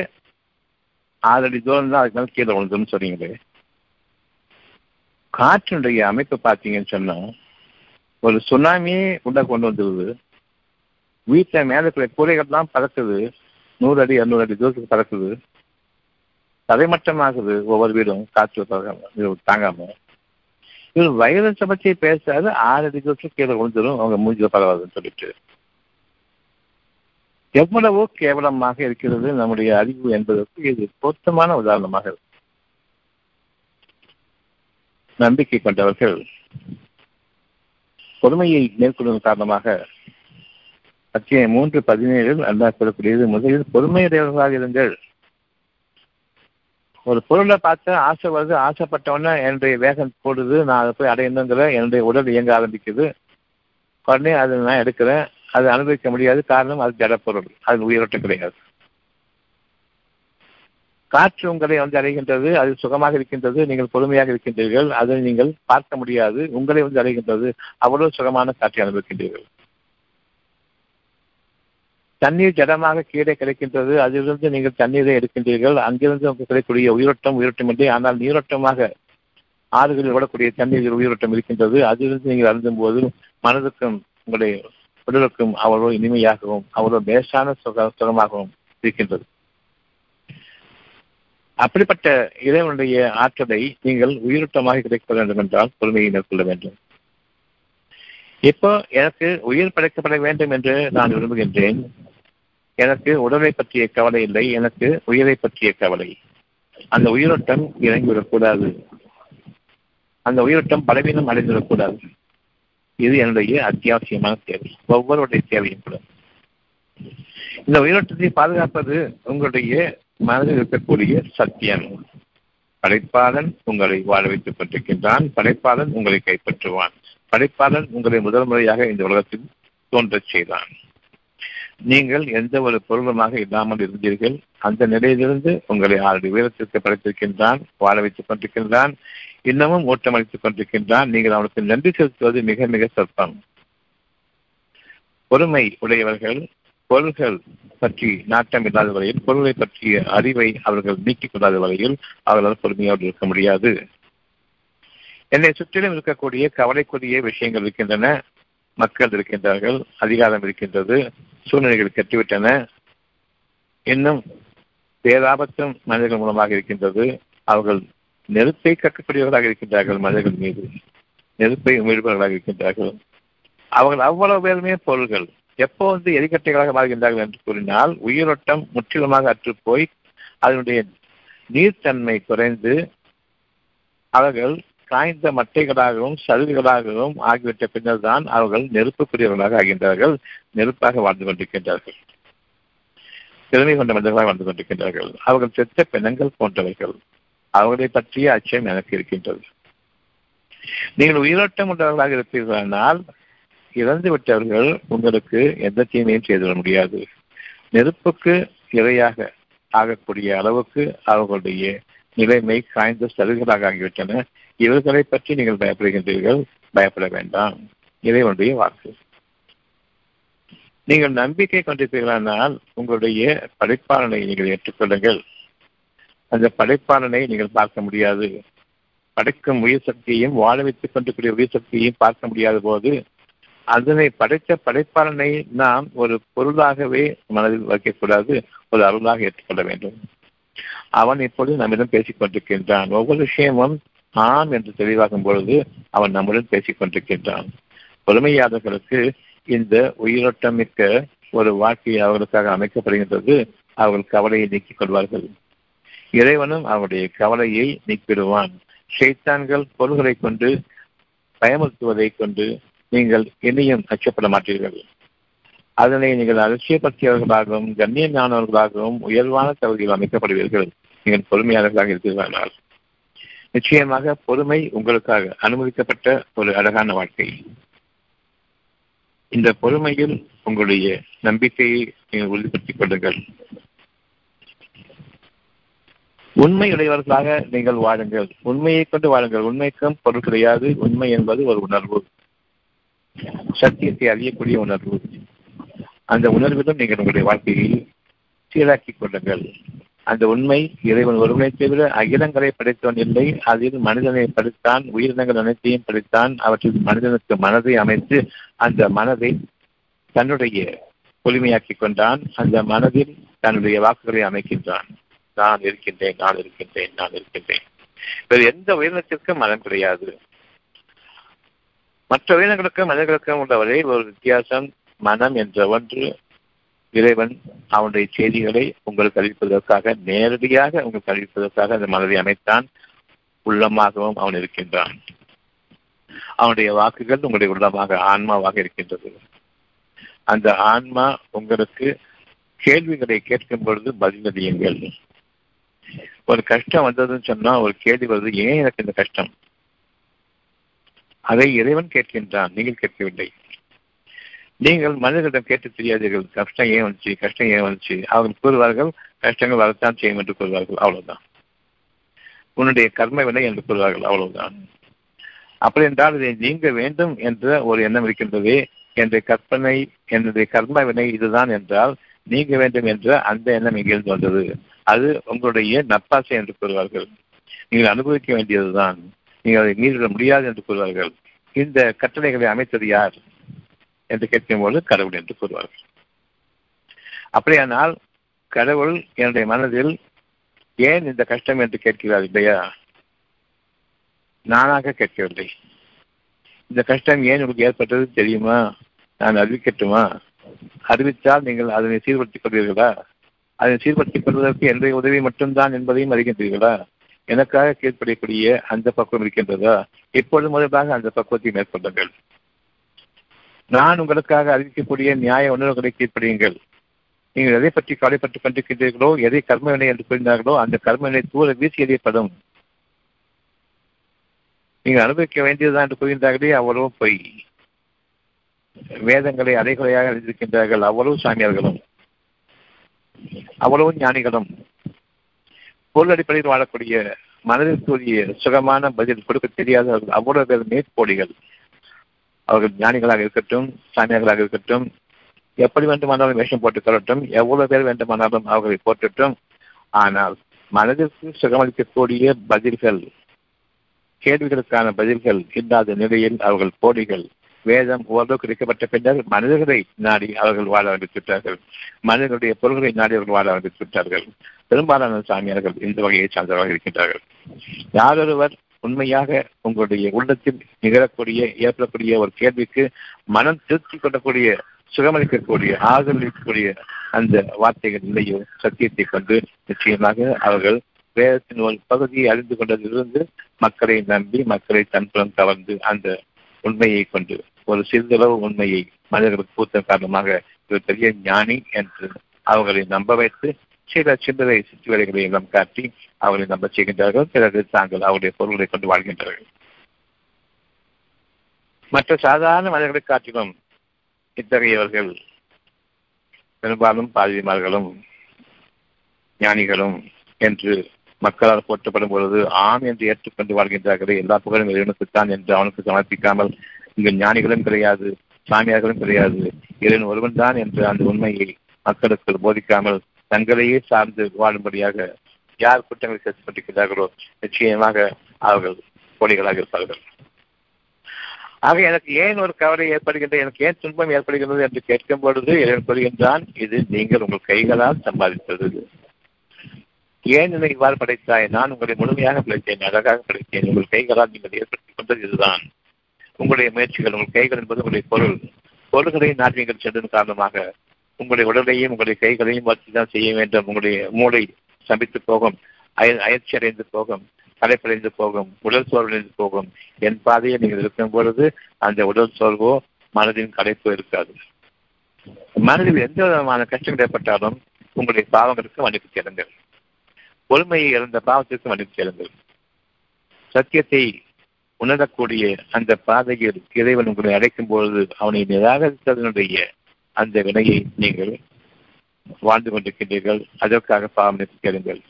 ஆறு அடி தூரம் தான் அதுக்கு மேலே கீழே விழுந்துன்னு சொன்னீங்களே. காற்றினுடைய அமைப்பு பார்த்தீங்கன்னு சொன்னா ஒரு சுனாமியே உள்ள கொண்டு வந்துடுது வீட்டில் மேலே இருக்கிற கூரைகள் தான் பறக்குது. நூறு அடி இரநூறு அடி தூரத்துக்கு பறக்குது. தரைமட்டமாகுது ஒவ்வொரு வீடும் காற்று தாங்காம. இது வைரஸை பற்றி பேசாது ஆறு அடி தூரத்துக்கு கீழே விழுந்துடும் அவங்க மூஞ்சியில் பரவாதுன்னு சொல்லிட்டு. எவ்வளவோ கேவலமாக இருக்கிறது நம்முடைய அறிவு என்பதற்கு இது பொருத்தமான உதாரணமாக நம்பிக்கை கொண்டவர்கள் பொறுமையை மேற்கொள்வதன் காரணமாக அத்தியாயம் மூன்று பதினேழில் அல்லாஹ் சொல்லக்கூடியது முதலில் பொறுமையுடையவர்களாக இருங்கள். ஒரு பொருளை பார்த்து ஆசை வருது ஆசைப்பட்டவொன்னே என்னுடைய வேகம் போடுது நான் அதை போய் அடையணுங்கிற என்னுடைய உடல் இயங்க ஆரம்பிக்குது. உடனே அதை நான் எடுக்கிறேன். அது அனுபவிக்க முடியாது. காரணம் அது ஜடப்பொருள் அது உயிரோட்டம் கிடையாது. காற்று உங்களை வந்து அடைகின்றது அது சுகமாக இருக்கின்றது நீங்கள் பொறுமையாக இருக்கின்றீர்கள். அதை நீங்கள் பார்க்க முடியாது. உங்களை வந்து அடைகின்றது. அவ்வளவு சுகமான காற்றை அனுபவிக்கின்றீர்கள். தண்ணீர் ஜடமாக கீழே கிடைக்கின்றது. அதிலிருந்து நீங்கள் தண்ணீரை எடுக்கின்றீர்கள். அங்கிருந்து உங்களுக்கு கிடைக்கக்கூடிய உயிரோட்டம் உயிரோட்டம் இல்லை. ஆனால் நீரோட்டமாக ஆறுகளில் விடக்கூடிய தண்ணீரில் உயிரோட்டம் இருக்கின்றது. அதிலிருந்து நீங்கள் அருந்தும் போது மனதுக்கும் உங்களுடைய பிறருக்கும் அவ்வளோ இனிமையாகவும் அவ்வளோ பேசான சுக சுகமாகவும் இருக்கின்றது. அப்படிப்பட்ட இறைவனுடைய ஆற்றலை நீங்கள் உயிரோட்டமாக கிடைக்க வேண்டும் என்றால் பொறுமையை மேற்கொள்ள வேண்டும். இப்போ எனக்கு உயிர் படைக்கப்பட வேண்டும் என்று நான் விரும்புகின்றேன். எனக்கு உடலை பற்றிய கவலை இல்லை எனக்கு உயிரை பற்றிய கவலை. அந்த உயிரோட்டம் இறங்கிவிடக்கூடாது. அந்த உயிரோட்டம் பலவீனம் அடைந்துவிடக்கூடாது இது என்னுடைய அத்தியாவசியமான தேவை. ஒவ்வொருடைய தேவையும் கூட. இந்த உயிரோட்டத்தை பாதுகாப்பது உங்களுடைய மனதில் இருக்கக்கூடிய சத்தியம். படைப்பாளன் உங்களை வாழ வைத்துக் கொண்டிருக்கின்றான். படைப்பாளன் உங்களை கைப்பற்றுவான். படைப்பாளன் உங்களை முதல் முறையாக இந்த உலகத்தில் தோன்றச் செய்தான். நீங்கள் எந்த ஒரு பொருளுமாக இல்லாமல் இருந்தீர்கள். அந்த நிலையிலிருந்து உங்களை ஆறு உயரத்திற்கு படைத்திருக்கின்றான் வாழ வைத்துக் கொண்டிருக்கின்றான். இன்னமும் ஓட்டமளித்துக் கொண்டிருக்கின்றான். நீங்கள் அவனுக்கு நன்றி செலுத்துவது மிக மிக சொற்பம் பொறுமை உடையவர்கள் பொருள்கள் பற்றி நாட்டம் இல்லாத வரையில் பொருளை பற்றிய அறிவை அவர்கள் நீக்கிக் கொள்ளாத வரையில் அவர்களால் பொறுமையோடு இருக்க முடியாது. என்னை சுற்றிலும் இருக்கக்கூடிய கவலைக்குரிய விஷயங்கள் இருக்கின்றன. மக்கள் இருக்கின்றார்கள் அதிகாரம் இருக்கின்றது சூழ்நிலைகள் கட்டிவிட்டன. இன்னும் பேராபத்தும் மனிதர்கள் மூலமாக இருக்கின்றது. அவர்கள் நெருப்பை கட்டக்கூடியவர்களாக இருக்கின்றார்கள் மனிதர்கள் மீது. நெருப்பை உமிழ்பவர்களாக இருக்கின்றார்கள். அவர்கள் அவ்வளவு பேருமே பொருள்கள். எப்போ வந்து எரிக்கட்டைகளாக மாறுகின்றார்கள் என்று கூறினால் உயிரோட்டம் முற்றிலுமாக அற்றுப்போய் அதனுடைய நீர்த்தன்மை குறைந்து அவர்கள் காய்ந்த மட்டைகளாகவும் சருகுகளாகவும் ஆகிவிட்ட பின்னர் தான் அவர்கள் நெருப்புக்குரியவர்களாக ஆகின்றார்கள் நெருப்பாக வாழ்ந்து கொண்டிருக்கின்றார்கள். திறமை கொண்ட மனிதர்களாக வாழ்ந்து கொண்டிருக்கின்றார்கள். அவர்கள் செத்த பிணங்கள் போன்றவர்கள் அவர்களை பற்றிய அச்சம் எனக்கு இருக்கின்றது. நீங்கள் உயிரோட்டம் உள்ளவர்களாக இருப்பீர்களானால் இறந்து விட்டவர்கள் உங்களுக்கு எந்த தீமையும் செய்துவிட முடியாது. நெருப்புக்கு இரையாக ஆகக்கூடிய அளவுக்கு அவர்களுடைய நிலைமை காய்ந்த சலுகைகளாக ஆகிவிட்டன. இவர்களை பற்றி நீங்கள் பயப்படுகின்றீர்கள். பயப்பட வேண்டாம். இறைவனுடைய வாக்கு. நீங்கள் நம்பிக்கை கொண்டிருப்பீர்களானால் உங்களுடைய படைப்பாளனை நீங்கள் ஏற்றுக்கொள்ளுங்கள். அந்த படைப்பாளனை நீங்கள் பார்க்க முடியாது. படைக்கும் உயிர் சக்தியையும் வாழ வைத்துக் கொண்டிருக்கிற உயிர் சக்தியையும் பார்க்க முடியாத போது அதனை படைத்த படைப்பாளனை நாம் ஒரு பொருளாகவே மனதில் வைக்கக்கூடாது ஒரு அருளாக ஏற்றுக்கொள்ள வேண்டும். அவன் இப்பொழுது நம்மிடம் பேசிக் கொண்டிருக்கின்றான். ஒவ்வொரு விஷயமும் ஆம் என்று தெளிவாகும் பொழுது அவன் நம்முடன் பேசிக் கொண்டிருக்கின்றான். பொறுமையாதவர்களுக்கு இந்த உயிரோட்டம் மிக்க ஒரு வாழ்க்கை அவர்களுக்காக அமைக்கப்படுகின்றது. அவர்கள் கவலையை நீக்கிக் கொள்வார்கள். இறைவனும் அவனுடைய கவலையை நீக்கிடுவான். ஷைத்தான்கள் பொருள்களை கொண்டு பயமுறுத்துவதை கொண்டு நீங்கள் இனியும் அச்சப்பட மாட்டீர்கள். அதனை நீங்கள் அலட்சியப்படுத்தியவர்களாகவும் கண்ணியமானவர்களாகவும் உயர்வான தகுதியில் அமைக்கப்படுவீர்கள். நீங்கள் பொறுமையாளர்களாக இருக்கிறார்கள் நிச்சயமாக பொறுமை உங்களுக்காக அனுமதிக்கப்பட்ட ஒரு அழகான வாழ்க்கை. இந்த பொறுமையில் உங்களுடைய நம்பிக்கையை நீங்கள் உறுதிப்படுத்திக் கொள்ளுங்கள். உண்மை உடையவர்களாக நீங்கள் வாழுங்கள். உண்மையை கொண்டு வாழுங்கள். உண்மைக்கும் பொருள் கிடையாது. உண்மை என்பது ஒரு உணர்வு. சத்தியத்தை அறியக்கூடிய உணர்வு. அந்த உணர்விலும் நீங்கள் உங்களுடைய வாழ்க்கையை சீராக்கிக் கொள்ளுங்கள். அந்த உண்மை இறைவன் ஒருவனை தவிர அகிலங்களை படைத்தவன் இல்லை. அதில் மனிதனை படைத்தான் உயிரினங்கள் அனைத்தையும் படைத்தான். அவற்றில் மனிதனுக்கு மனதை அமைத்து அந்த மனதை தன்னுடைய பொலிமையாக்கிக் கொண்டான். அந்த மனதில் தன்னுடைய வாக்குகளை அமைக்கின்றான். நான் இருக்கின்றேன் நான் இருக்கின்றேன் நான் இருக்கின்றேன். வேறு எந்த உயிரினத்திற்கும் மனம் கிடையாது. மற்ற உயிரினங்களுக்கும் மனிதர்களுக்கும் உள்ள ஒரே ஒரு வித்தியாசம் மனம் என்ற ஒன்று இறைவன் அவனுடைய செய்திகளை உங்களுக்கு அறிவிப்பதற்காக நேரடியாக உங்களுக்கு அறிவிப்பதற்காக அந்த மனதை அமைத்தான் உள்ளமாகவும் அவன் இருக்கின்றான். அவனுடைய வாக்குகள் உங்களுடைய உள்ளமாக ஆன்மாவாக இருக்கின்றது. அந்த ஆன்மா உங்களுக்கு கேள்விகளை கேட்கும் பொழுது பதிலதியுங்கள் ஒரு கஷ்டம் வந்ததுன்னு சொன்னா ஒரு கேள்வி வருது ஏன் எனக்கு இந்த கஷ்டம்? அதை இறைவன் கேட்கின்றான் நீங்கள் கேட்கவில்லை. நீங்கள் மனிதர்களிடம் கேட்டு தெரியாதீர்கள் கஷ்டம் ஏன் வந்துச்சு? கஷ்டம் ஏன் வந்துச்சு? அவர்கள் கூறுவார்கள் கஷ்டங்கள் வரத்தான் செய்யும் என்று கூறுவார்கள் அவ்வளவுதான். உன்னுடைய கர்ம வினை என்று கூறுவார்கள் அவ்வளவுதான். அப்படி என்றால் இதை நீங்க வேண்டும் என்ற ஒரு எண்ணம் இருக்கின்றது என்னுடைய கற்பனை என்னுடைய கர்ம வினை இதுதான் என்றால் நீங்க வேண்டும் என்ற அந்த எண்ணம் இங்கிருந்து வந்தது? அது உங்களுடைய நப்பாசை என்று கூறுவார்கள். நீங்கள் அனுபவிக்க வேண்டியதுதான். நீங்கள் அதை மீறிவிட முடியாது என்று கூறுவார்கள். இந்த கட்டளைகளை அமைத்தது யார்? என்று கேட்கும்போது கடவுள் என்று கூறுவார்கள். அப்படியானால் கடவுள் என்னுடைய மனதில் ஏன் இந்த கஷ்டம் என்று கேட்கிறார் இல்லையா? நானாக கேட்கவில்லை. இந்த கஷ்டம் ஏன் உங்களுக்கு ஏற்பட்டது தெரியுமா? நான் அறிவிக்கட்டுமா? அறிவித்தால் நீங்கள் அதனை சீர்படுத்திக் கொள்வீர்களா? அதனை சீர்படுத்திக் கொள்வதற்கு என்னுடைய உதவி மட்டும்தான் என்பதையும் அறிகின்றீர்களா? எனக்காக கீழ்ப்படியக்கூடிய அந்த பக்குவம் இருக்கின்றதா? இப்பொழுது முதலாக அந்த பக்குவத்தை மேற்கொள்ளுங்கள். நான் உங்களுக்காக அறிவிக்கக்கூடிய நியாய உணர்வுகளை கீழ்ப்படியுங்கள். நீங்கள் எதை பற்றி கவலைப்பட்டுக் கொண்டிருக்கின்றீர்களோ எதை கர்மவினை என்று கூறினார்களோ அந்த கர்மவினை தூர வீசி எறியப்படும். நீங்கள் அனுபவிக்க வேண்டியதுதான் என்று கூறுகின்றார்களே அவ்வளவு பொய். வேதங்களை அரைகுறையாக அறிந்திருக்கின்றார்கள் அவ்வளவு சாமியார்களும். அவ்வளவு ஞானிகளும். பொருள் அடிப்படையில் வாழக்கூடிய மனதிற்குரிய சுகமான பதில் கொடுக்க தெரியாதவர்கள் அவ்வளவு பேர் மேற்போடிகள். அவர்கள் ஞானிகளாக இருக்கட்டும் சாமியார்களாக இருக்கட்டும் எப்படி வேண்டுமானாலும் வேஷம் போட்டுக் கொள்ளட்டும் எவ்வளவு பேர் வேண்டுமானாலும் அவர்களை போட்டுட்டும் ஆனால் மனதிற்கு சுகமளிக்கக்கூடிய பதில்கள் கேள்விகளுக்கான பதில்கள் இல்லாத நிலையில் அவர்கள் போடிகள். வேதம் ஓரளவு கிடைக்கப்பட்ட பின்னர் மனிதர்களை நாடி அவர்கள் வாழ ஆரம்பித்துவிட்டார்கள். மனிதர்களுடைய பொருள்களை நாடி அவர்கள் வாழ ஆரம்பித்து விட்டார்கள் பெரும்பாலான சாமியார்கள் இந்த வகையை சார்ந்தவராக இருக்கின்றார்கள். யாரொருவர் உண்மையாக உங்களுடைய உள்ளத்தில் நிகழக்கூடிய ஏற்படக்கூடிய ஒரு கேள்விக்கு மனம் திருப்தி கொள்ளக்கூடிய சுகமளிக்கக்கூடிய ஆதரவளிக்கக்கூடிய அந்த வார்த்தைகள் இல்லையோ சத்தியத்தை கொண்டு நிச்சயமாக அவர்கள் வேதத்தின் ஒரு பகுதியை அறிந்து கொண்டதிலிருந்து மக்களை நம்பி மக்களை தன்புறம் கவர்ந்து அந்த உண்மையை கொண்டு ஒரு சிறிதளவு உண்மையை மனிதர்களுக்கு பூத்த காரணமாக இவர் பெரிய ஞானி என்று அவர்களை நம்ப வைத்து சில சிந்தனை சிற்றுவேலைகளை எல்லாம் காட்டி அவர்களை நம்ப செய்கின்றார்கள். பிறகு தாங்கள் அவருடைய பொருள்களை கொண்டு வாழ்கின்றார்கள். மற்ற சாதாரண மனிதர்களை காட்டிலும் இத்தகையவர்கள் பெரும்பாலும் பாதிரிமார்களும் ஞானிகளும் என்று மக்களால் போற்றப்படும் பொழுது ஆம் என்று ஏற்றுக்கொண்டு வாழ்கின்றார்களே. எல்லா புகழும் இறைவனுக்குத்தான் என்று அவனுக்கு சமர்ப்பிக்காமல் இங்கு ஞானிகளும் கிடையாது சாமியார்களும் கிடையாது. இறைவன் ஒருவன் தான் என்று அந்த உண்மையை மக்களுக்கு போதிக்காமல் தங்களையே சார்ந்து வாழும்படியாக யார் குற்றங்களை சேர்த்துக் நிச்சயமாக அவர்கள் கோடிகளாக இருப்பார்கள். ஆக எனக்கு ஏன் ஒரு கவலை ஏற்படுகின்றது எனக்கு ஏன் துன்பம் ஏற்படுகின்றது என்று கேட்கும் பொழுது இறைவன் கூறுகின்றான் இது நீங்கள் உங்கள் கைகளால் சம்பாதித்தது. ஏன் என்னை இவ்வாறு படைத்தாய்? நான் உங்களை முழுமையாக படைத்தேன் அழகாக படைத்தேன் உங்கள் கைகளால் நீங்கள் ஏற்படுத்திக் கொண்டது இதுதான். உங்களுடைய முயற்சிகள் உங்கள் கைகள் என்பது உங்களுடைய பொருள். பொருள்களை நான் நீங்கள் சென்றதன் காரணமாக உங்களுடைய உடலையும் உங்களுடைய கைகளையும் வளர்ச்சி தான் செய்ய வேண்டும். உங்களுடைய மூளை சமைத்து போகும். அய அயற்சி அடைந்து போகும். களைப்படைந்து போகும். உடல் சோர்வடைந்து போகும். என் பாதையை நீங்கள் இருக்கும் பொழுது அந்த உடல் சோர்வோ மனதின் கலைப்போ இருக்காது. மனதில் எந்த விதமான கஷ்டங்கள் ஏற்பட்டாலும் உங்களுடைய பாவங்களுக்கு மன்னிப்பு கேளுங்கள். பொறுமையை இழந்த பாவத்திற்கு மன்னிப்பு கேளுங்கள். சத்தியத்தை உணரக்கூடிய அந்த பாதையில் இறைவன் உங்களை அழைக்கும் பொழுது அவனை நிராகரித்ததனுடைய அந்த வினையை நீங்கள் வாழ்ந்து கொண்டிருக்கின்றீர்கள். அதற்காக பாவனைத்து கேளுங்கள்.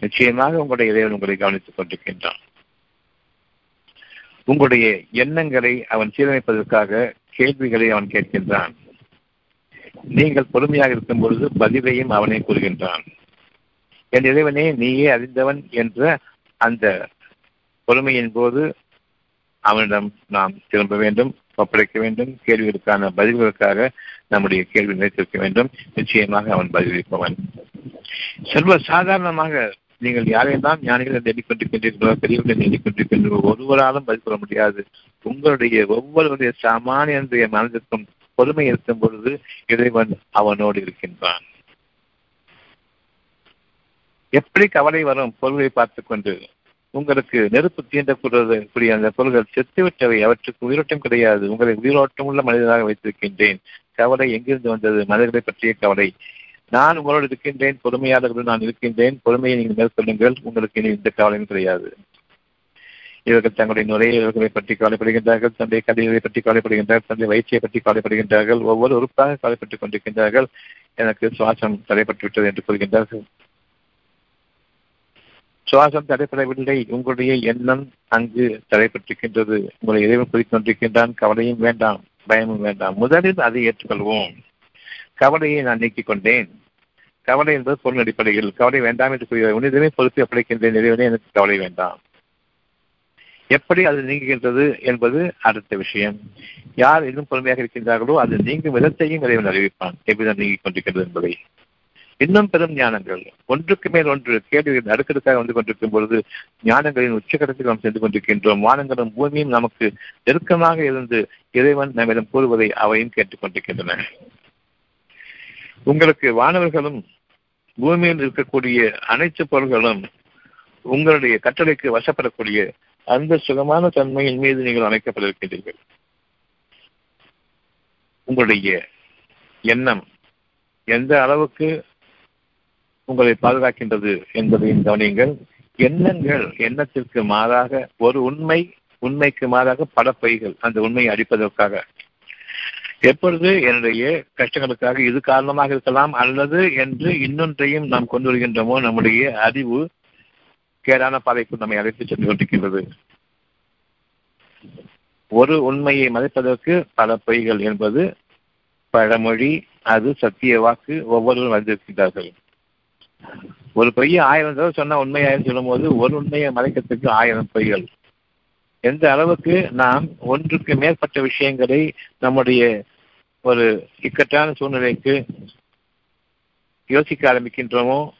நிச்சயமாக உங்களுடைய இறைவன் உங்களை கவனித்துக் கொண்டிருக்கின்றான். உங்களுடைய எண்ணங்களை அவன் சீரமைப்பதற்காக கேள்விகளை அவன் கேட்கின்றான். நீங்கள் பொறுமையாக இருக்கும் பொழுது பதிலையும் அவனே கூறுகின்றான். என் இறைவனே நீயே அறிந்தவன் என்ற அந்த பொறுமையின் போது அவனிடம் நாம் திரும்ப வேண்டும் ஒப்படைக்க வேண்டும் கேள்விகளுக்கான பதில்களுக்காக நம்முடைய கேள்வி நினைத்திருக்க வேண்டும். நிச்சயமாக அவன் பதிலளிப்பவன். சர்வ சாதாரணமாக நீங்கள் யாரையெல்லாம் ஞானிகள் என்று எண்ணிக்கொண்டிருக்கின்றீர்களோ பெரியவர்கள் எண்ணிக்கொண்டிருக்கின்றோ ஒருவராலும் பதில் கொள்ள முடியாது. உங்களுடைய ஒவ்வொருவருடைய சாமானியனுடைய மனதிற்கும் பொறுமை இருக்கும் பொழுது இறைவன் அவனோடு இருக்கின்றான். எப்படி கவலை வரும் பொருளை பார்த்துக் கொண்டு உங்களுக்கு நெருப்பு தீண்டக்கூடிய அந்த பொருள்கள் செத்துவிட்டவை அவற்றுக்கு உயிரோட்டம் கிடையாது. உங்களை உயிரோட்டம் உள்ள மனிதனாக வைத்திருக்கின்றேன். கவலை எங்கிருந்து வந்தது? மனிதர்களை பற்றிய கவலை. நான் உங்களோடு இருக்கின்றேன். பொறுமையாளர்கள் நான் இருக்கின்றேன். பொறுமையை நீங்கள் மேற்கொள்ளுங்கள். உங்களுக்கு இனி இந்த கவலையும் கிடையாது. இவர்கள் தங்களுடைய நுரையீரல்களை பற்றி கவலைப்படுகின்றார்கள். தந்தை கதைகளை பற்றி கவலைப்படுகின்றார்கள் தந்தை வயிற்சியை பற்றி கவலைப்படுகின்றார்கள். ஒவ்வொரு உறுப்பாக கவலைப்பட்டுக் கொண்டிருக்கின்றார்கள். எனக்கு சுவாசம் தடைப்பட்டு விட்டது என்று கூறுகின்றார்கள். சுவாசம் தடைப்படவில்லை. உங்களுடைய எண்ணம் அங்கு தடைப்பட்டிருக்கின்றது. உங்களை இறைவன் குறிக்கொண்டிருக்கின்றான் கவலையும் வேண்டாம் பயமும் வேண்டாம். முதலில் அதை ஏற்றுக்கொள்வோம். கவலையை நான் நீக்கிக் கொண்டேன். கவலை என்பது பொருள் அடிப்படையில். கவலை வேண்டாம் என்று கூறுகிறார் உன்னிதமே பொறுத்து ஒப்படைக்கின்றேன் இறைவனே எனக்கு கவலை வேண்டாம். எப்படி அது நீங்குகின்றது என்பது அடுத்த விஷயம். யார் இன்னும் பொறுமையாக இருக்கின்றார்களோ அது நீங்கும் விதத்தையும் இறைவன் அறிவிப்பான். எப்படி நீங்கிக் கொண்டிருக்கிறது என்பதை. இன்னும் பெரும் ஞானங்கள். ஒன்றுக்கு மேல் ஒன்று கேள்விகள் அடுக்கடுக்காக வந்து கொண்டிருக்கும் பொழுது ஞானங்களின் உச்சகட்டத்தில் நாம் சென்று கொண்டிருக்கின்றோம். வானங்களும் பூமியும் நமக்கு நெருக்கமாக இருந்து இறைவன் நம்மிடம் கூறுவதை அவையும் கேட்டுக்கொண்டிருக்கின்றன உங்களுக்கு வானவர்களும் பூமியில் இருக்கக்கூடிய அனைத்து பொருள்களும் உங்களுடைய கட்டளைக்கு வசப்படக்கூடிய அந்த சுகமான தன்மையின் மீது நீங்கள் அமைக்கப்பட்டிருக்கின்றீர்கள். உங்களுடைய எண்ணம் எந்த அளவுக்கு உங்களை பாதுகாக்கின்றது என்பதையும் கவனியுங்கள். எண்ணங்கள் எண்ணத்திற்கு மாறாக ஒரு உண்மை உண்மைக்கு மாறாக பல பைகள் அந்த உண்மையை அடிப்பதற்காக. எப்பொழுது என்னுடைய கஷ்டங்களுக்காக இது காரணமாக இருக்கலாம் அல்லது என்று இன்னொன்றையும் நாம் கொண்டு வருகின்றோமோ நம்முடைய அறிவு கேடான பாதைக்கு நம்மை அழைத்து சென்று கொண்டிருக்கின்றது. ஒரு உண்மையை மறைப்பதற்கு பல பொய்கள் என்பது பழமொழி அது சத்திய வாக்கு ஒவ்வொருவரும் அறிந்திருக்கின்றார்கள். ஒரு பொய்யை ஆயிரம் தடவை சொன்னா உண்மையாயிரம் சொல்லும் போது ஒரு உண்மையை மறைக்கிறதுக்கு ஆயிரம் பொய்கள். எந்த அளவுக்கு நாம் ஒன்றுக்கு மேற்பட்ட விஷயங்களை நம்முடைய ஒரு இக்கட்டான சூழ்நிலைக்கு யோசிக்க ஆரம்பிக்கின்றோமோ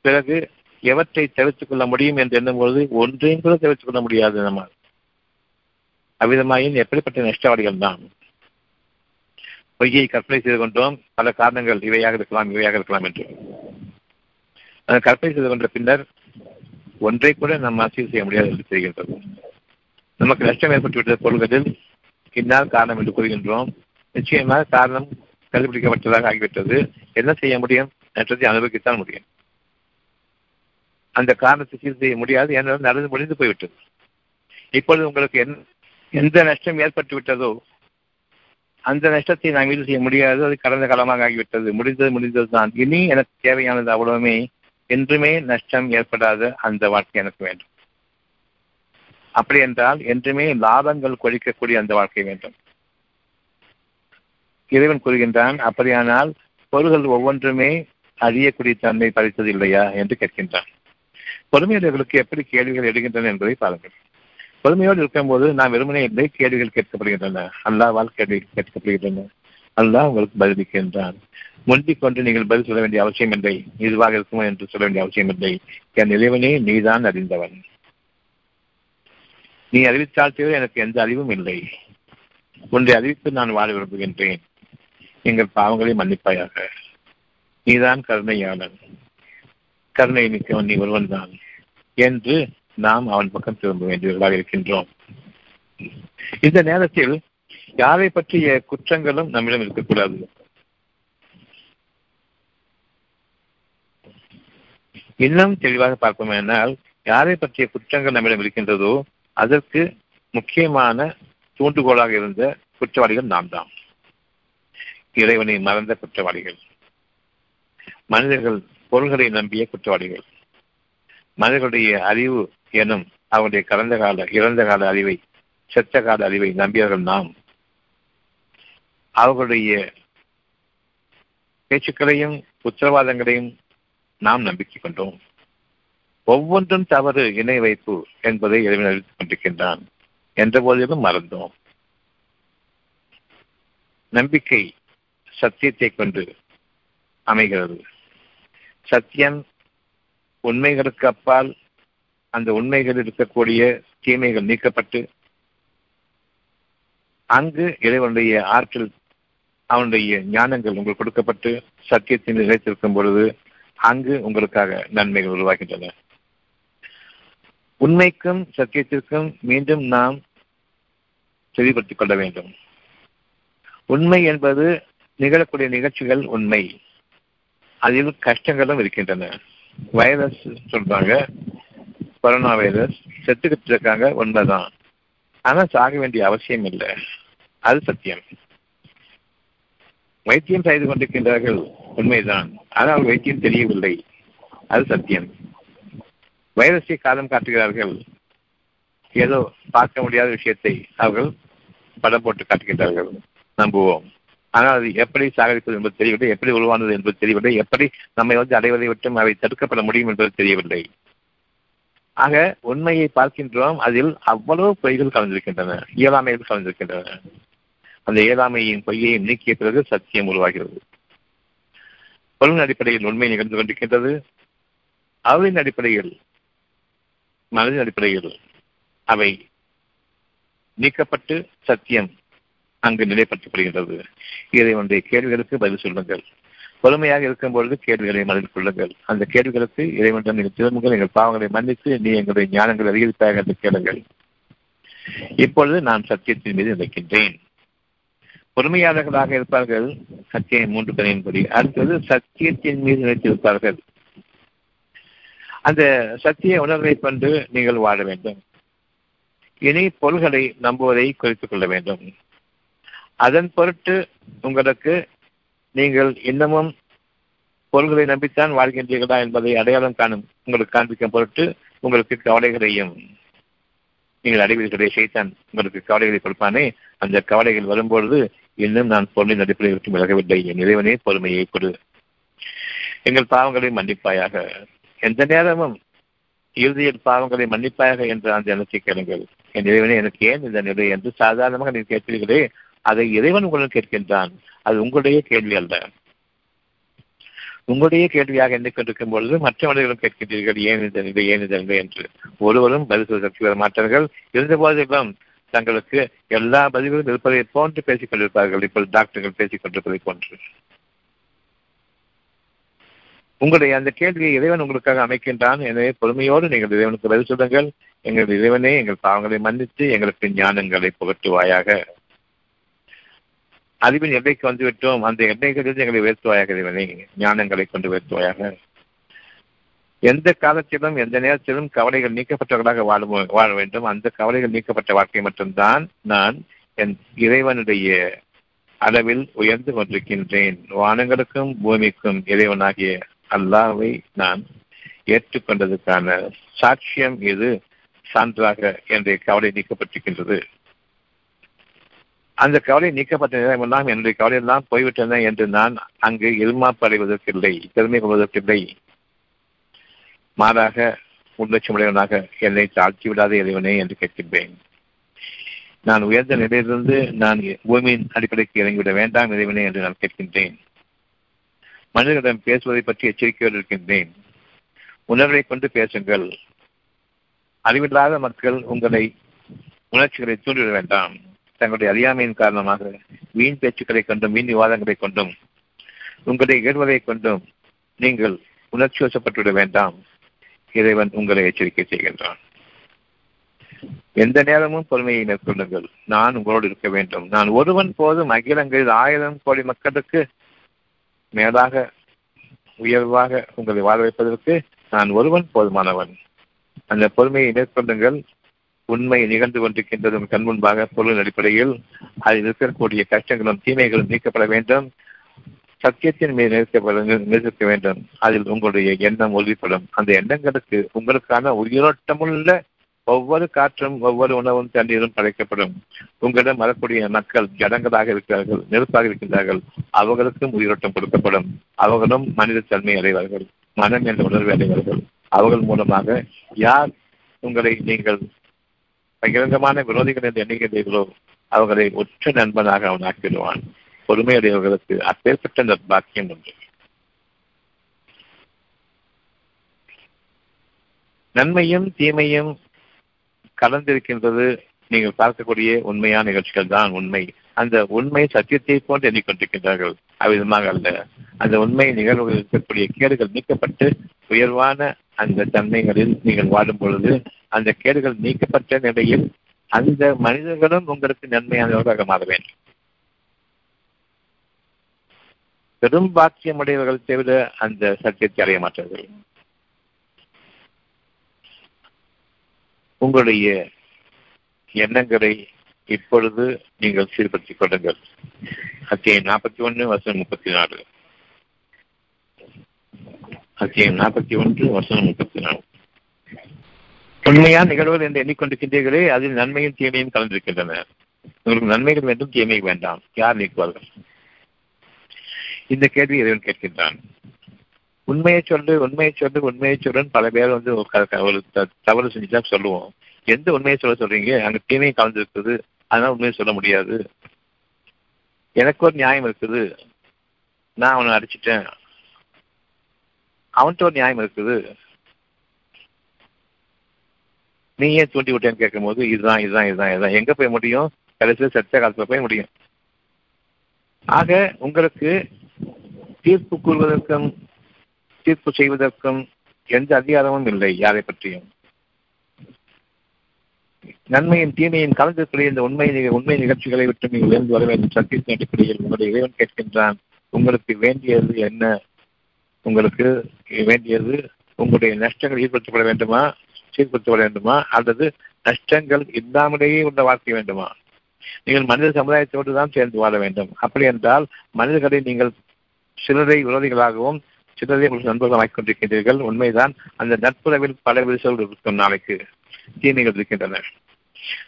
பிறகு எவற்றை தவிர்த்துக் கொள்ள முடியும் என்று எண்ணும்போது ஒன்றையும் கூட தவிர்த்துக் கொள்ள முடியாது நம்ம அவ்விதமாயின் எப்படிப்பட்ட நஷ்டவாடிகள் தான் பொய்யை கற்பனை செய்து கொண்டோம். பல காரணங்கள் இவையாக இருக்கலாம் இவையாக இருக்கலாம் என்று. கற்பனை செய்து கொண்ட பின்னர் ஒன்றை கூட நாம் அசீவ் செய்ய முடியாது என்று தெரிகின்றது. நமக்கு நஷ்டம் ஏற்பட்டுவிட்டது பொருள்களில் இந்நாள் காரணம் என்று கூறுகின்றோம். நிச்சயமாக காரணம் கண்டுபிடிக்கப்பட்டதாக ஆகிவிட்டது. என்ன செய்ய முடியும்? நஷ்டத்தை அனுபவிக்கத்தான் முடியும். அந்த காரணத்தை சீர் செய்ய முடியாது ஏனென்றால் நடந்து முடிந்து போய்விட்டது. இப்பொழுது உங்களுக்கு எந்த நஷ்டம் ஏற்பட்டு விட்டதோ அந்த நஷ்டத்தை நான் மீது செய்ய முடியாது. அது கடந்த காலமாக ஆகிவிட்டது. முடிந்தது முடிந்தது தான் இனி எனக்கு தேவையானது அவ்வளவுமே என்றுமே நஷ்டம் ஏற்படாத அந்த வாழ்க்கை எனக்கு வேண்டும். அப்படி என்றால் என்றுமே லாபங்கள் கொழிக்கக்கூடிய அந்த வாழ்க்கை வேண்டும். இறைவன் கூறுகின்றான் அப்படியானால் பொருள்கள் ஒவ்வொன்றுமே அறியக்கூடிய தன்மை பறித்தது இல்லையா? என்று கேட்கின்றான். பொறுமையுடையவர்களுக்கு எப்படி கேள்விகள் எடுகின்றன என்பதை பாருங்கள். பொறுமையோடு இருக்கும்போது நான் வெறுமனே இல்லை கேள்விகள் கேட்கப்படுகின்றன? அல்லாவால் கேள்வி கேட்கப்படுகின்றன. அல்லாஹ் உங்களுக்கு பதிலளிக்கின்றான் முந்திக் கொண்டு நீங்கள் பதில் சொல்ல வேண்டிய அவசியம் இல்லை இதுவாக இருக்குமோ என்று சொல்ல வேண்டிய அவசியம் இல்லை என் இறைவனே நீதான் அறிந்தவன். நீ அறிவித்தால் தவிர எனக்கு எந்த அறிவும் இல்லை. ஒன்றை அறிவித்து நான் வாழ விரும்புகின்றேன். எங்கள் பாவங்களை மன்னிப்பாயாக. நீதான் கருணையாளன். கருணை மிக்கவன் நீ ஒருவன் தான் என்று நாம் அவன் பக்கம் திரும்ப வேண்டியவர்களாக இருக்கின்றோம். இந்த நேரத்தில் யாரை பற்றிய குற்றங்களும் நம்மிடம் இருக்கக்கூடாது. இன்னும் தெளிவாக என்றால் யாரை பற்றிய குற்றங்கள் நம்மிடம் இருக்கின்றதோ அதற்கு முக்கியமான தூண்டுகோலாக இருந்த குற்றவாளிகள் நாம் தான் இறைவனை மறந்த குற்றவாளிகள். மனிதர்கள் பொருள்களை நம்பிய குற்றவாளிகள். மனிதர்களுடைய அறிவு எனும் அவருடைய கடந்த கால இறந்த கால அறிவை செத்த கால அறிவை நம்பியவர்கள் நாம். அவர்களுடைய பேச்சுக்களையும் உத்தரவாதங்களையும் நாம் நம்பிக்கை கொண்டோம். ஒவ்வொன்றும் தவறு இணை வைப்பு என்பதை இறைவன் அறிவித்துக் கொண்டிருக்கின்றான் என்ற போதிலும் மறந்தோம். நம்பிக்கை சத்தியத்தை கொண்டு அமைகிறது. சத்தியம் உண்மைகளுக்கு அப்பால் அந்த உண்மைகள் இருக்கக்கூடிய தீமைகள் நீக்கப்பட்டு அங்கு இறைவனுடைய ஆற்றல் அவனுடைய ஞானங்கள் உங்களுக்கு கொடுக்கப்பட்டு சத்தியத்தில் நிலைத்திருக்கும் பொழுது அங்கு உங்களுக்காக நன்மைகள் உருவாகின்றன. உண்மைக்கும் சத்தியத்திற்கும் மீண்டும் நாம் தெளிவுபடுத்திக் கொள்ள வேண்டும். உண்மை என்பது நிகழக்கூடிய நிகழ்ச்சிகள் உண்மை. அதில் கஷ்டங்களும் இருக்கின்றன. வைரஸ் சொல்றாங்க. கொரோனா வைரஸ் செத்துக்கிட்டு இருக்காங்க உண்மைதான். ஆனா சாக வேண்டிய அவசியம் இல்லை. அது சத்தியம். வைத்தியம் செய்து கொண்டிருக்கின்றார்கள். உண்மைதான். ஆனால் வைத்தியம் தெரியவில்லை. அது சத்தியம். வைரஸை காலம் காட்டுகிறார்கள். ஏதோ பார்க்க முடியாத விஷயத்தை அவர்கள் படம் போட்டு காட்டுகின்றார்கள். நம்புவோம். ஆனால் அது எப்படி சாகரிப்பது என்பது தெரியவில்லை. எப்படி உருவானது என்பது தெரியவில்லை. எப்படி நம்மை வந்து அடைவதை விட்டும் அவை தடுக்கப்பட முடியும் என்பது தெரியவில்லை. ஆக உண்மையை பார்க்கின்றோம். அதில் அவ்வளவு பொய்கள் கலந்திருக்கின்றன. இயலாமைகள் கலந்திருக்கின்றன. அந்த ஏழாமையையும் பொய்யையும் நீக்கிய பிறகு சத்தியம் உருவாகிறது. பொருளின் அடிப்படையில் உண்மை நிகழ்ந்து கொண்டிருக்கின்றது. அவரின் அடிப்படையில் மனதின் அடிப்படையில் அவை நீக்கப்பட்டு சத்தியம் அங்கு நிலைப்படுத்தப்படுகின்றது. இறைவனுடைய கேள்விகளுக்கு பதில் சொல்லுங்கள். பொறுமையாக இருக்கும் பொழுது கேள்விகளை மனதில் கொள்ளுங்கள். அந்த கேள்விகளுக்கு இறைவனிடம் நீங்கள் திரும்புங்கள். எங்கள் பாவங்களை மன்னித்து நீ எங்களுடைய ஞானங்கள் அதிகரித்தாக என்று கேளுங்கள். இப்பொழுது நான் சத்தியத்தின் மீது நினைக்கின்றேன் பொறுமையாளர்களாக இருப்பார்கள். சத்தியம் மூன்று கதையின்படி அடுத்தது சத்தியத்தின் மீது நினைத்திருப்பார்கள் அந்த சத்திய உணர்வை கொண்டு நீங்கள் வாழ வேண்டும். இனி பொருள்களை நம்புவதை குறித்துக் கொள்ள வேண்டும். அதன் பொருட்டு உங்களுக்கு நீங்கள் இன்னமும் பொருள்களை நம்பித்தான் வாழ்கின்றீர்களா என்பதை அடையாளம் காணும் உங்களுக்கு காண்பிக்கும் பொருட்டு உங்களுக்கு கவலைகளையும் நீங்கள் அடைவீர்களே செய்தான் உங்களுக்கு கவலைகளை கொடுப்பானே. அந்த கவலைகள் வரும்பொழுது இன்னும் நான் பொருளின் அடிப்படையில் விட்டு விலகவில்லை. என் இறைவனே பொறுமையை கொடு. எங்கள் பாவங்களை மன்னிப்பாயாக. எந்த நேரமும் இறுதியில் பாவங்களை மன்னிப்பாயாக என்று அந்த எண்ணத்தை கேளுங்கள். என் இறைவனே எனக்கு ஏன் இந்த நிலை என்று சாதாரணமாக நீங்கள் கேட்கிறீர்களே அதை இறைவன் உங்களுடன் கேட்கின்றான். அது உங்களுடைய கேள்வி அல்ல. உங்களுடைய கேள்வியாக எண்ணிக்கொண்டிருக்கும் பொழுது மற்ற மனிதர்களும் கேட்கின்றீர்கள் ஏன் இந்த நிலை ஏன் இந்த நிலை? என்று. ஒருவரும் பதில் சொல்ல மாட்டார்கள் இருந்த போதிலும் தங்களுக்கு எல்லா பதில்களும் இருப்பதை போன்று பேசிக் கொண்டிருப்பார்கள். இப்போது டாக்டர்கள் பேசிக் கொண்டிருப்பதை போன்று. உங்களுடைய அந்த கேள்வியை இறைவன் உங்களுக்காக அமைக்கின்றான். எனவே பொறுமையோடு நீங்கள் இறைவனுக்கு பதில் சொல்லுங்கள். எங்கள் இறைவனே எங்கள் பாவங்களை மன்னித்து எங்களுக்கு ஞானங்களை புகட்டுவாயாக. அறிவின் எல்லைக்கு வந்துவிட்டோம். அந்த எல்லைகளில் எங்களை உயர்த்துவாயாக இறைவனை. ஞானங்களை கொண்டு உயர்த்துவாயாக. எந்த காலத்திலும் எந்த நேரத்திலும் கவலைகள் நீக்கப்பட்டவர்களாக வாழ வாழ வேண்டும். அந்த கவலைகள் நீக்கப்பட்ட வாழ்க்கை மட்டும்தான் நான் என் இறைவனுடைய அளவில் உயர்ந்து கொண்டிருக்கின்றேன். வானங்களுக்கும் பூமிக்கும் இறைவனாகிய அல்லாவை நான் ஏற்றுக்கொண்டதற்கான சாட்சியம் இது சான்றாக என்னுடைய கவலை நீக்கப்பட்டிருக்கின்றது. அந்த கவலை நீக்கப்பட்ட நேரமெல்லாம் என்னுடைய கவலையெல்லாம் போய்விட்டன என்று நான் அங்கு இருமாப்படைவதற்கில்லை பெருமை கொள்வதற்கில்லை மாறாக உள்ளட்சமுடையவனாக என்னை தாழ்த்தி விடாத இறைவனே என்று கேட்கின்றேன். நான் உயர்ந்த நிலையிலிருந்து நான் பூமியின் அடிப்படைக்கு இறங்கிவிட வேண்டாம் இறைவனே என்று நான் கேட்கின்றேன். மனிதர்களிடம் பேசுவதை பற்றி எச்சரிக்கையோடு இருக்கின்றேன். உணர்வை கொண்டு பேசுங்கள். அறிவில்லாத மக்கள் உங்களை உணர்ச்சிகளை தூண்டிவிட வேண்டாம். தங்களுடைய அறியாமையின் காரணமாக வீண் பேச்சுக்களை கொண்டும் வீண் விவாதங்களை கொண்டும் உங்களுடைய இயல்வதை கொண்டும் நீங்கள் உணர்ச்சி வசப்பட்டுவிட வேண்டாம். இறைவன் உங்களை எச்சரிக்கை செய்கின்றான். எந்த நேரமும் பொறுமையை மேற்கொள்ளுங்கள் நான் உங்களோடு இருக்க வேண்டும். நான் ஒருவன் போதும் அகிலங்களில் ஆயிரம் கோடி மக்களுக்கு மேலாக உயர்வாக உங்களை வாழ வைப்பதற்கு நான் ஒருவன் போதுமானவன். அந்த பொறுமையை மேற்கொள்ளுங்கள். உண்மை நிகழ்ந்து கொண்டிருக்கின்றது கண் முன்பாக பொருளின் அடிப்படையில் அதில் இருக்கக்கூடிய கஷ்டங்களும் தீமைகளும் நீக்கப்பட வேண்டும். சத்தியத்தின் மீது நிறுத்தப்பட நிறுத்த வேண்டும். அதில் உங்களுடைய எண்ணம் உறுதிப்படும். அந்த எண்ணங்களுக்கு உங்களுக்கான உயிரோட்டமுள்ள ஒவ்வொரு காற்றும் ஒவ்வொரு உணவும் தண்ணீரும் படைக்கப்படும். உங்களிடம் வரக்கூடிய மக்கள் ஜடங்களாக இருக்கிறார்கள் நெருப்பாக இருக்கின்றார்கள். அவர்களுக்கும் உயிரோட்டம் கொடுக்கப்படும். அவர்களும் மனித தன்மை அடைவார்கள் மனம் என்ற உணர்வு அடைவார்கள். அவர்கள் மூலமாக யார் உங்களை நீங்கள் பகிரங்கமான விரோதிகள் என்று எண்ணுகிறீர்களோ அவர்களை ஒற்ற நண்பனாக அவன் ஆக்கிடுவான் பொறுமையுடையவர்களுக்கு அப்பேற்பட்ட அந்த பாக்கியம் உண்டு. நன்மையும் தீமையும் கலந்திருக்கின்றது நீங்கள் பார்க்கக்கூடிய உண்மையான நிகழ்ச்சிகள் தான் உண்மை. அந்த உண்மை சத்தியத்தை போன்று எண்ணிக்கொண்டிருக்கின்றார்கள். அவ்விதமாக அல்ல. அந்த உண்மை நிகழ்வுகள் இருக்கக்கூடிய கேடுகள் நீக்கப்பட்டு உயர்வான அந்த தன்மைகளில் நீங்கள் வாடும் பொழுது அந்த கேடுகள் நீக்கப்பட்ட நிலையில் அந்த மனிதர்களும் உங்களுக்கு நன்மையானவர்களாக மாற வேண்டும். பெரும் பாக்கியமுடையவர்கள் தவிர அந்த சத்தியத்தை அடைய மாட்டார்கள். உங்களுடைய எண்ணங்களை இப்பொழுது நீங்கள் சீர்படுத்திக் கொள்ளுங்கள். அத்தியம் நாற்பத்தி ஒன்று வருஷம் முப்பத்தி நாலு அத்தியம் நாற்பத்தி ஒன்று வருஷம் முப்பத்தி நாலு உண்மையான நிகழ்வுகள் என்று எண்ணிக்கொண்டிருக்கின்றீர்களே அதில் நன்மையும் தீமையும் கலந்திருக்கின்றன. உங்களுக்கு நன்மைகள் வேண்டும் தீமை வேண்டாம். யார் நீக்குவார்கள் இந்த கேள்வி இறைவன் கேட்கின்றான். உண்மையை சொல்லு உண்மையை சொல்லு உண்மையை சொல்லுன்னு பல பேர் வந்து ஒரு தவறு செஞ்சுட்டா சொல்லுவோம். எந்த உண்மையை சொல்ல சொல்றீங்க? அங்க கலந்து கலந்துருக்குது. அதனால உண்மையை சொல்ல முடியாது. எனக்கு ஒரு நியாயம் இருக்குது. நான் அவனை அடிச்சிட்டேன். அவன்கிட்ட ஒரு நியாயம் இருக்குது. நீ ஏன் தூண்டி விட்டேன்னு கேட்கும் போது இதுதான் இதுதான் இதுதான் இதுதான். எங்க போய் முடியும்? கடைசியில் செத்த காலத்துல போய் முடியும். ஆக உங்களுக்கு தீர்ப்பு கூறுவதற்கும் தீர்ப்பு செய்வதற்கும் எந்த அதிகாரமும் இல்லை யாரை பற்றியும். நன்மையின் தீமையின் கலந்திருக்கிற இந்த உண்மை உண்மை நிகழ்ச்சிகளை விட்டு நீங்கள் உயர்ந்து வர வேண்டும். சத்தியத்தின் அடிப்படையில் உங்களுடைய இறைவன் கேட்கின்றான். உங்களுக்கு வேண்டியது என்ன? உங்களுக்கு வேண்டியது உங்களுடைய நஷ்டங்கள் ஈடுபடுத்தப்பட வேண்டுமா? சீர்படுத்தப்பட வேண்டுமா? அல்லது நஷ்டங்கள் இல்லாமலேயே உள்ள வாழ்க்கை வேண்டுமா? நீங்கள் மனித சமுதாயத்தோடு தான் சேர்ந்து வாழ வேண்டும். அப்படி என்றால் மனிதர்களை நீங்கள் சிலரை விரோதிகளாகவும் சிலரை உங்களுக்கு நண்பர்களாக கொண்டிருக்கின்றீர்கள். உண்மைதான் அந்த நட்புறவில் பல விரிசல்கள் இருக்கும் நாளைக்கு. தீமைகள் இருக்கின்றன.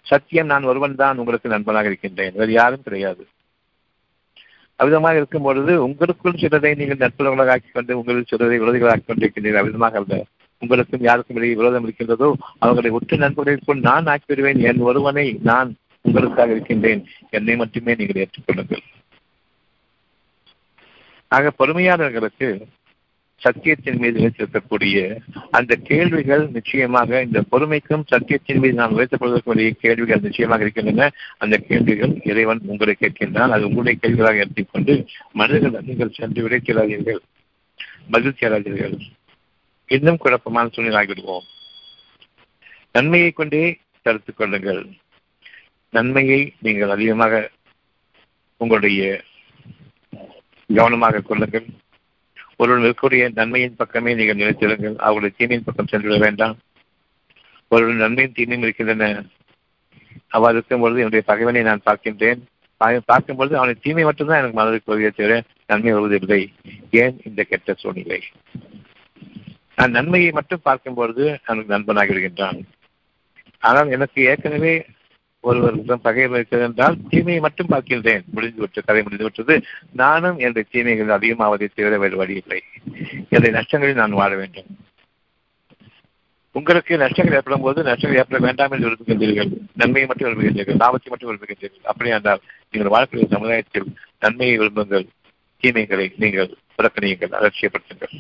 சத்தியம் நான் ஒருவன் தான் உங்களுக்கு நண்பனாக இருக்கின்றேன். வேறு யாரும் கிடையாது. அவிதமாக இருக்கும் பொழுது உங்களுக்குள் சிலரை நீங்கள் நட்புறவர்களாக ஆக்கிக் கொண்டு உங்களில் சிலரை விரோதிகளாக கொண்டிருக்கின்றீர்கள். அவிதமாக அல்ல. உங்களுக்கும் யாருக்கும் இடையே விரோதம் இருக்கின்றதோ அவர்களை உற்று நண்பர்களுக்குள் நான் ஆக்கிவிடுவேன். என் ஒருவனை நான் உங்களுக்காக இருக்கின்றேன். என்னை மட்டுமே நீங்கள் ஏற்றுக்கொள்ளுங்கள். ஆக பொறுமையாளர்களுக்கு சத்தியத்தின் மீது வைத்திருக்கக்கூடிய அந்த கேள்விகள் நிச்சயமாக இந்த பொறுமைக்கும் சத்தியத்தின் மீது நாம் உயர்த்தப்படுவதற்குரிய கேள்விகள் நிச்சயமாக இருக்கின்றன. அந்த கேள்விகள் இறைவன் உங்களை கேட்கின்றால் அது உங்களுடைய கேள்விகளாக எடுத்துக்கொண்டு மனிதர்கள் நீங்கள் சென்று விடைக்கிறாதீர்கள் மகிழ்ச்சி சேராதீர்கள் இன்னும் குழப்பமான சூழ்நிலை ஆகிவிடுவோம். நன்மையை கொண்டே தடுத்துக் கொள்ளுங்கள். நன்மையை நீங்கள் அதிகமாக உங்களுடைய கவனமாக கொள்ளுங்கள். ஒருவன் இருக்கக்கூடிய நன்மையின் பக்கமே நீங்கள் நினைத்திருங்கள். அவருடைய தீமையின் பக்கம் சென்றுவிட வேண்டாம். ஒருவன் நன்மையும் தீமையும் இருக்கின்றன. அவ்வாறு இருக்கும் பொழுது என்னுடைய பகைவனை நான் பார்க்கின்றேன். பார்க்கும் பொழுது அவனை தீமை மட்டும்தான் எனக்கு மனதிற்கு வருகிறே தவிர நன்மை வருவதில்லை ஏன் இந்த கெட்ட சூழ்நிலை? நான் நன்மையை மட்டும் பார்க்கும் பொழுது அவனுக்கு நண்பனாகி விடுகின்றான் ஆனால் எனக்கு ஏற்கனவே ஒருவரிடம் பகை இருக்கிறது என்றால் தீமையை மட்டும் பார்க்கின்றேன். முடிந்துவிட்டு கதை முடிந்துவிட்டது நானும் என்ற தீமைகள் அதிகமாவதை தவிர வேறு வழியில்லை. இல்லை என்ற நஷ்டங்களில் நான் வாழ வேண்டும். உங்களுக்கு நஷ்டங்கள் ஏற்படும் போது நஷ்டங்கள் ஏற்பட வேண்டாம் என்று விரும்புகின்றீர்கள். நன்மையை மட்டும் விரும்புகின்றீர்கள். லாபத்தை மட்டும் விரும்புகின்றீர்கள். அப்படி என்றால் நீங்கள் வாழ்க்கையில் சமுதாயத்தில் நன்மையை விரும்புங்கள். தீமைகளை நீங்கள் புறக்கணியுங்கள் அலட்சியப்படுத்துங்கள்.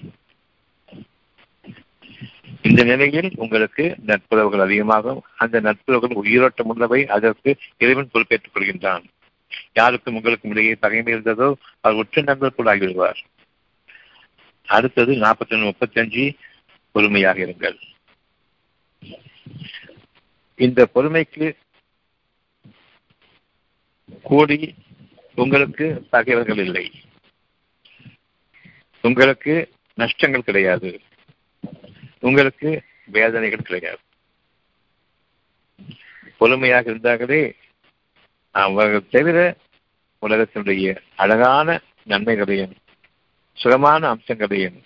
இந்த நிலையில் உங்களுக்கு நட்புறவுகள் அதிகமாகும். அந்த நட்புறவுகள் உயிரோட்டம் உள்ளவை. அதற்கு இறைவன் பொறுப்பேற்றுக் கொள்கின்றான். யாருக்கும் உங்களுக்கும் இடையே பகைமை இருந்ததோ அவர் உற்ற நண்பர் கூட ஆகிவிடுவார். அடுத்தது நாற்பத்தி ஒன்று முப்பத்தி அஞ்சு பொறுமையாக இருங்கள். இந்த பொறுமைக்கு கூடி உங்களுக்கு பகைவர்கள் இல்லை. உங்களுக்கு நஷ்டங்கள் கிடையாது. உங்களுக்கு வேதனைகள் கிடையாது. பொறுமையாக இருந்தார்களே அவர்கள் தவிர உலகத்தினுடைய அழகான நன்மைகளையும் சுகமான அம்சங்களையும்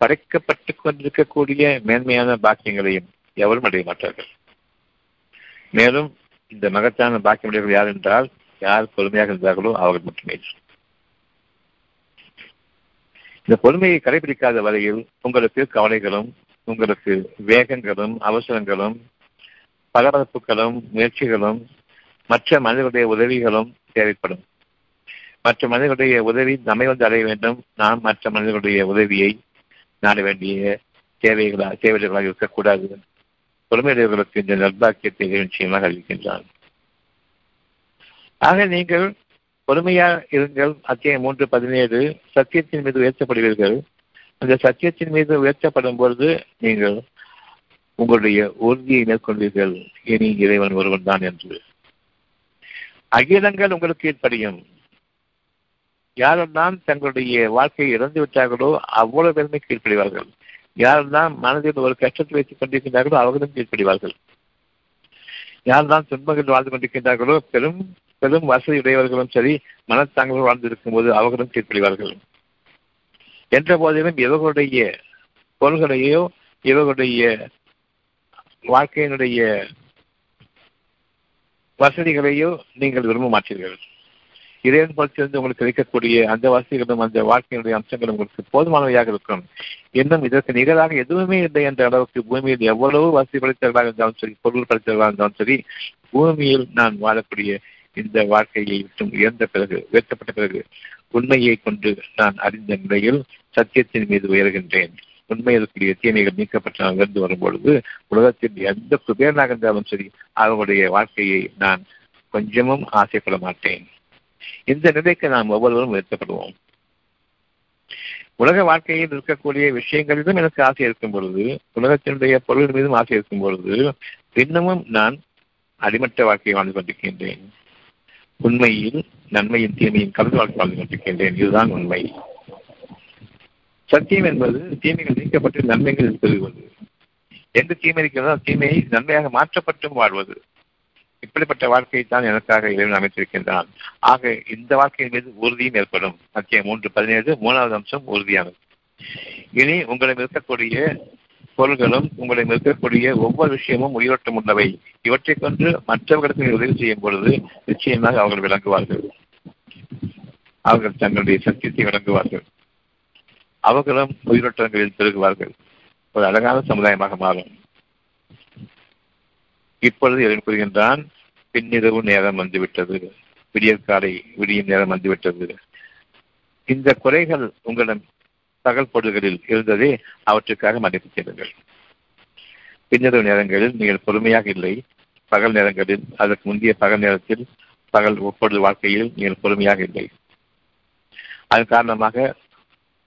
படைக்கப்பட்டுக் கொண்டிருக்கக்கூடிய மேன்மையான பாக்கியங்களையும் எவரும் அடைய மாட்டார்கள். மேலும் இந்த மகத்தான பாக்கியமுடையவர்கள் யார் என்றால் யார் பொறுமையாக இருந்தார்களோ அவர்கள் மட்டுமே. இந்த பொறுமையை கடைபிடிக்காத வரையில் உங்களுக்கு கவலைகளும் உங்களுக்கு வேகங்களும் அவசரங்களும் பரபரப்புகளும் முயற்சிகளும் மற்ற மனிதர்களுடைய உதவிகளும் தேவைப்படும். மற்ற மனிதர்களுடைய உதவி நம்மை வந்து அடைய வேண்டும். நாம் மற்ற மனிதர்களுடைய உதவியை நாட வேண்டிய தேவைகளா தேவைகளாக இருக்கக்கூடாது. பொறுமையுடையவர்களுக்கு இந்த நர்பாக்கியத்தை நிச்சயமாக அறிவிக்கின்றான் ஆக நீங்கள் பொறுமையா இருங்கள். அத்தியாயம் மூன்று பதினேழு சத்தியத்தின் மீது உயர்த்தப்படுவீர்கள். அந்த சத்தியத்தின் மீது உயர்த்தப்படும் பொழுது நீங்கள் உங்களுடைய உறுதியை மேற்கொள்வீர்கள். இனி இறைவன் ஒருவன் தான் என்று. அகிலங்கள் உங்களுக்கு ஏற்படியும். யாரெல்லாம் தங்களுடைய வாழ்க்கையை இறந்து விட்டார்களோ அவ்வளவு பெருமை கீழ்ப்படிவார்கள் யாரெல்லாம் மனதில் ஒரு கஷ்டத்தை வைத்துக் கொண்டிருக்கின்றார்களோ அவர்களும் கீழ்ப்படிவார்கள் யாரெல்லாம் துன்பங்கள் வாழ்ந்து கொண்டிருக்கின்றார்களோ பெரும் பெரும் வசதி உடையவர்களும் சரி மனத்தாங்களும் வாழ்ந்திருக்கும் போது அவர்களும் கீழ்ப்படிவார்கள் என்ற போதிலும் இவர்களுடைய பொருள்களையோ இவர்களுடைய வாழ்க்கையினுடைய வசதிகளையோ நீங்கள் விரும்ப மாட்டீர்கள் இறைவன் பலத்திலிருந்து உங்களுக்கு கிடைக்கக்கூடிய அந்த வசதிகளும் அந்த வாழ்க்கையினுடைய அம்சங்களும் உங்களுக்கு போதுமானவையாக இருக்கும். இன்னும் இதற்கு நிகராக எதுவுமே இல்லை என்ற அளவுக்கு பூமியில் எவ்வளவு வசதி படைத்தவர்களாக இருந்தாலும் சரி பொருள் படைத்தவர்களாக இருந்தாலும் சரி பூமியில் நான் வாழக்கூடிய இந்த வாழ்க்கையை விட்டு உயர்ந்த பிறகு உயர்த்தப்பட்ட பிறகு உண்மையை கொண்டு நான் அறிந்த நிலையில் சத்தியத்தின் மீது உயர்கின்றேன். உண்மையிற்குரிய தீமைகள் நீக்கப்பட்டு நான் உயர்ந்து வரும்பொழுது உலகத்தின் எந்த குபேரனாக இருந்தாலும் சரி அவர்களுடைய வாழ்க்கையை நான் கொஞ்சமும் ஆசைப்பட மாட்டேன். இந்த நிலைக்கு நாம் ஒவ்வொருவரும் உயர்த்தப்படுவோம். உலக வாழ்க்கையில் இருக்கக்கூடிய விஷயங்களிலும் எனக்கு ஆசை இருக்கும் பொழுது உலகத்தினுடைய பொருள் மீதும் ஆசை இருக்கும் பொழுது இன்னமும் நான் அடிமட்ட வாழ்க்கையை வாழ்ந்து கொண்டிருக்கின்றேன். உண்மையில் நன்மையின் தீமையின் கலந்து வாழ்க்கை வாழ்ந்து கொண்டிருக்கின்றேன். இதுதான் உண்மை. சத்தியம் என்பது தீமைகள் நீக்கப்பட்டு நன்மைகள் பெறுவது. எந்த தீமை இருக்கிறதோ தீமையை நன்மையாக மாற்றப்பட்டும் வாழ்வது. இப்படிப்பட்ட வாழ்க்கையை தான் எனக்காக இறைவன் அமைத்திருக்கின்றான். ஆக இந்த வாழ்க்கையின் மீது உறுதியும் ஏற்படும். அத்தியம் மூன்று பதினேழு மூணாவது அம்சம் உறுதியானது. இனி உங்களிடம் இருக்கக்கூடிய பொருள்களும் உங்களிடம் இருக்கக்கூடிய ஒவ்வொரு விஷயமும் உயிரோட்டம் உள்ளவை. இவற்றை கொண்டு மற்றவர்களுக்கு உதவி செய்யும் பொழுது நிச்சயமாக அவர்கள் விளங்குவார்கள். அவர்கள் தங்களுடைய சத்தியத்தை விளங்குவார்கள். அவர்களும் உயிரோட்டங்களில் பெருகுவார்கள். ஒரு அழகான சமுதாயமாக மாறும். இப்பொழுது இறைவன் கூறுகின்றான் பின்னிரவு நேரம் வந்துவிட்டது. விடியற்காலை விடியும் நேரம் வந்துவிட்டது. இந்த குறைகள் உங்களிடம் பகல் பொருள்களில் இருந்ததே அவற்றுக்காக மன்னிப்பு செய்யுங்கள் பின்னிரவு நேரங்களில் நீங்கள் பொறுமையாக இல்லை. பகல் நேரங்களில் அதற்கு முந்தைய பகல் நேரத்தில் பகல் ஒப்பொழுது வாழ்க்கையில் நீங்கள் பொறுமையாக இல்லை. அதன் காரணமாக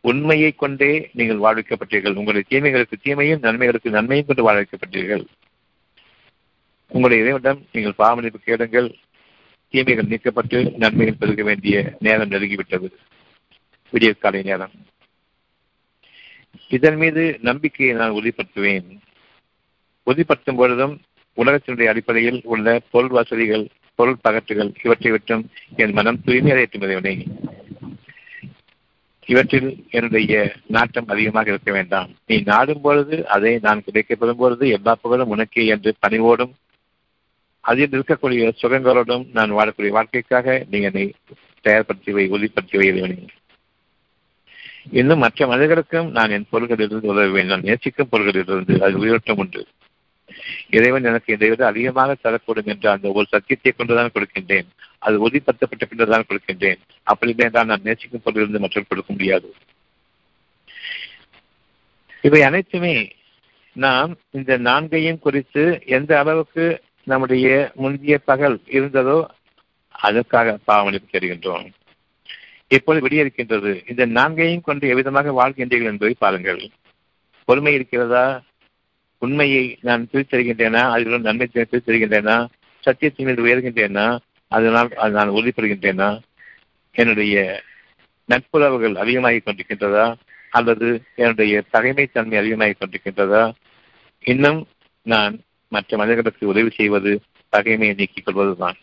உண்மையை கொண்டே நீங்கள் வாழ்விக்கப்பட்டீர்கள். உங்களுடைய தீமைகளுக்கு தீமையும் நன்மைகளுக்கு நன்மையும் கொண்டு வாழ வைக்கப்பட்டீர்கள் உங்களுடைய இறைவனிடம் நீங்கள் பாவமளிப்பு கேளுங்கள். தீமைகள் நீக்கப்பட்டு நன்மைகள் பெருக வேண்டிய நேரம் நெருங்கிவிட்டது. விடிய காலை நேரம். இதன் மீது நம்பிக்கையை நான் உறுதிப்படுத்துவேன். உறுதிப்படுத்தும் பொழுதும் உலகத்தினுடைய அடிப்படையில் உள்ள பொருள் வசதிகள் பொருள் பகற்றுகள் இவற்றை விட்டும் என் மனம் தூய்மை அடையட்டும் இறைவனை. இவற்றில் என்னுடைய நாட்டம் அதிகமாக இருக்க வேண்டாம். நீ நாடும் பொழுது அதை நான் கிடைக்கப்படும் பொழுது எல்லா புகழும் உனக்கே என்று பணிவோடும் அதில் இருக்கக்கூடிய சுகங்களோடும் நான் வாழக்கூடிய வாழ்க்கைக்காக நீ என்னை தயார்படுத்தி வை உறுதிப்படுத்தி வைவனே இன்னும் மற்ற மனிதர்களுக்கும் நான் என் பொருள்களிலிருந்து உதவுவேன். நான் நேசிக்கும் பொருள்களிலிருந்து அது உயிரோட்டம் உண்டு. இறைவன் எனக்கு இதை விட அதிகமாக தரக்கூடும் என்ற அந்த ஒரு சத்தியத்தை கொண்டுதான் கொடுக்கின்றேன். அது உறுதிப்படுத்தப்பட்ட பின்னர் தான் கொடுக்கின்றேன். அப்படி என்றால் நான் நேசிக்கும் பொருளிலிருந்து மற்றவர் கொடுக்க முடியாது. இவை அனைத்துமே நாம் இந்த நான்கையும் குறித்து எந்த அளவுக்கு நம்முடைய முந்தைய பகல் இருந்ததோ அதற்காக பாவமளிப்பு தெரிகின்றோம். இப்பொழுது விடியிருக்கின்றது இந்த நான்கையும் கொண்டு எவ்விதமாக வாழ்கின்றீர்கள் என்பதை பாருங்கள். பொறுமை இருக்கிறதா? உண்மையை நான் பிரித்தருகின்றேனா அதில் நன்மை பிரித்தருகின்றேனா சத்தியத்தின் மீது உயர்கின்றேனா? அதனால் அது நான் உறுதிப்படுகின்றேனா? என்னுடைய நட்புறவுகள் அதிகமாகிக் கொண்டிருக்கின்றதா? அல்லது என்னுடைய தன்மை அதிகமாகிக் கொண்டிருக்கின்றதா? இன்னும் நான் மற்ற மனிதர்களுக்கு உதவி செய்வது பகைமையை நீக்கிக் கொள்வதுதான்.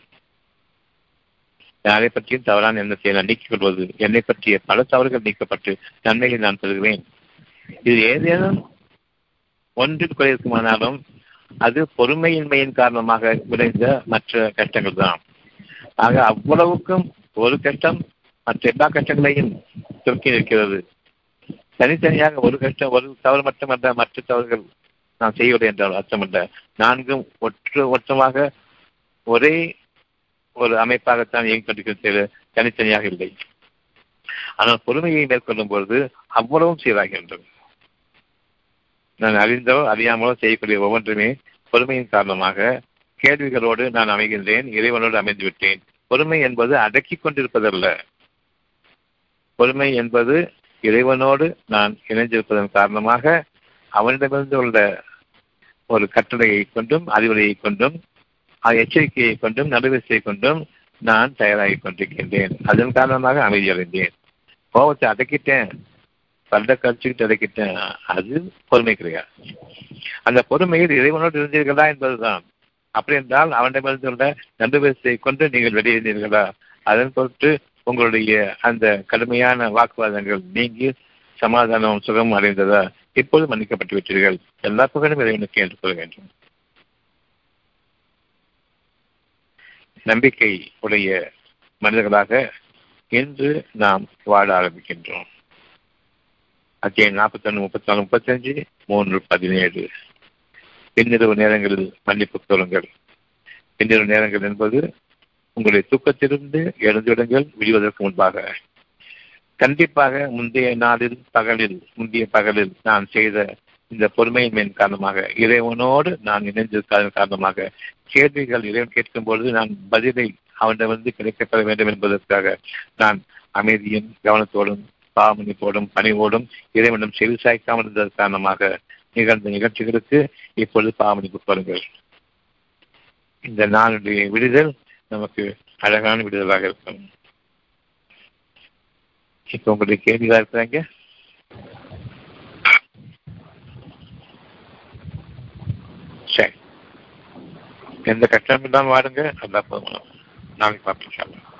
யாரை பற்றியும் தவறான எண்ணத்தை நான் நீக்கிக் கொள்வது என்னை பற்றிய பல தவறுகள் நீக்கப்பட்டு நன்மையை நான் பெறுகிறேன் இது ஏதேனும் ஒன்றில் குறைக்குமானாலும் அது பொறுமையின்மையின் காரணமாக விளைந்த மற்ற கஷ்டங்கள் தான் ஆக அவ்வளவுக்கும் ஒரு கஷ்டம் மற்ற எல்லா கஷ்டங்களையும் துருக்கி நிற்கிறது. தனித்தனியாக ஒரு கஷ்டம் ஒரு தவறு மட்டுமல்ல மற்ற தவறுகள் நான் செய்யவில்லை என்றால் அர்த்தமல்ல. நான்கும் ஒற்று ஒற்றமாக ஒரே ஒரு அமைப்பாகத்தான் இயங்கிக் கொண்டிருக்கிறது தனித்தனியாக இல்லை. ஆனால் பொறுமையை மேற்கொள்ளும் பொழுது அவ்வளவும் சீராகின்றது. நான் அறிந்தோ அறியாமலோ செய்யக்கூடிய ஒவ்வொன்றுமே பொறுமையின் காரணமாக கேள்விகளோடு நான் அமைகின்றேன் இறைவனோடு அமைந்து விட்டேன் பொறுமை என்பது அடக்கிக் கொண்டிருப்பதல்ல. பொறுமை என்பது இறைவனோடு நான் இணைந்திருப்பதன் காரணமாக அவனிடமிருந்து உள்ள ஒரு கட்டளையை கொண்டும் அறிவுரையை கொண்டும் எச்சரிக்கையை கொண்டும் நடுவரிசையை கொண்டும் நான் தயாராகி கொண்டிருக்கின்றேன். அதன் காரணமாக அமைதியடைந்தேன். கோபத்தை அடக்கிட்டேன். பல்ல கழிச்சுக்கிட்டு அடக்கிட்டேன். அது பொறுமை கிடையாது. அந்த பொறுமையில் இறைவனோடு இருந்தீர்களா என்பதுதான். அப்படி என்றால் அவனிடம் இருந்துள்ள நடுவரிசையை கொண்டு நீங்கள் வெளியேறினீர்களா? அதன் பொருட்டு உங்களுடைய அந்த கடுமையான வாக்குவாதங்கள் நீங்கி சமாதானம் சுகம் அடைந்ததா? இப்போது மன்னிக்கப்பட்டு விட்டீர்கள். எல்லா புகழும் இறைவனுக்கு என்று கொள்ள வேண்டும். நம்பிக்கை உடைய மனிதர்களாக இன்று நாம் வாழ ஆரம்பிக்கின்றோம். அத்தியாயம் நாற்பத்தி ஒன்று முப்பத்தி நாலு முப்பத்தஞ்சு மூன்று பதினேழு. பின்னிரவு நேரங்களில் மன்னிப்பு கோருங்கள். பின்னிரவு நேரங்கள் என்பது உங்களுடைய தூக்கத்திலிருந்து எழுந்துவிடுங்கள் விடுவதற்கு முன்பாக. கண்டிப்பாக முந்தைய நாளில் பகலில் முந்தைய பகலில் நான் செய்த இந்த பொறுமையின்மையின் காரணமாக இறைவனோடு நான் இணைந்திருக்காதன் காரணமாக கேள்விகள் இறைவன் கேட்கும் பொழுது நான் பதிலை அவனிடமிருந்து கிடைக்கப்பட வேண்டும் என்பதற்காக நான் அமைதியும் கவனத்தோடும் பாவமணிப்போடும் பணிவோடும் இறைவனும் செவி சாய்க்காமல் இருந்தது காரணமாக நிகழ்ந்த நிகழ்ச்சிகளுக்கு இப்பொழுது பாவனைக்கு பாருங்கள். இந்த நாளுடைய விடுதல் நமக்கு அழகான விடுதலாக இருக்கும். இப்ப உங்களுடைய கேள்விகளா இருக்கிறாங்க? சரி. எந்த கட்டணம் இல்லாமல் வாடுங்க அதான் போதும். நாளைக்கு பார்ப்போம்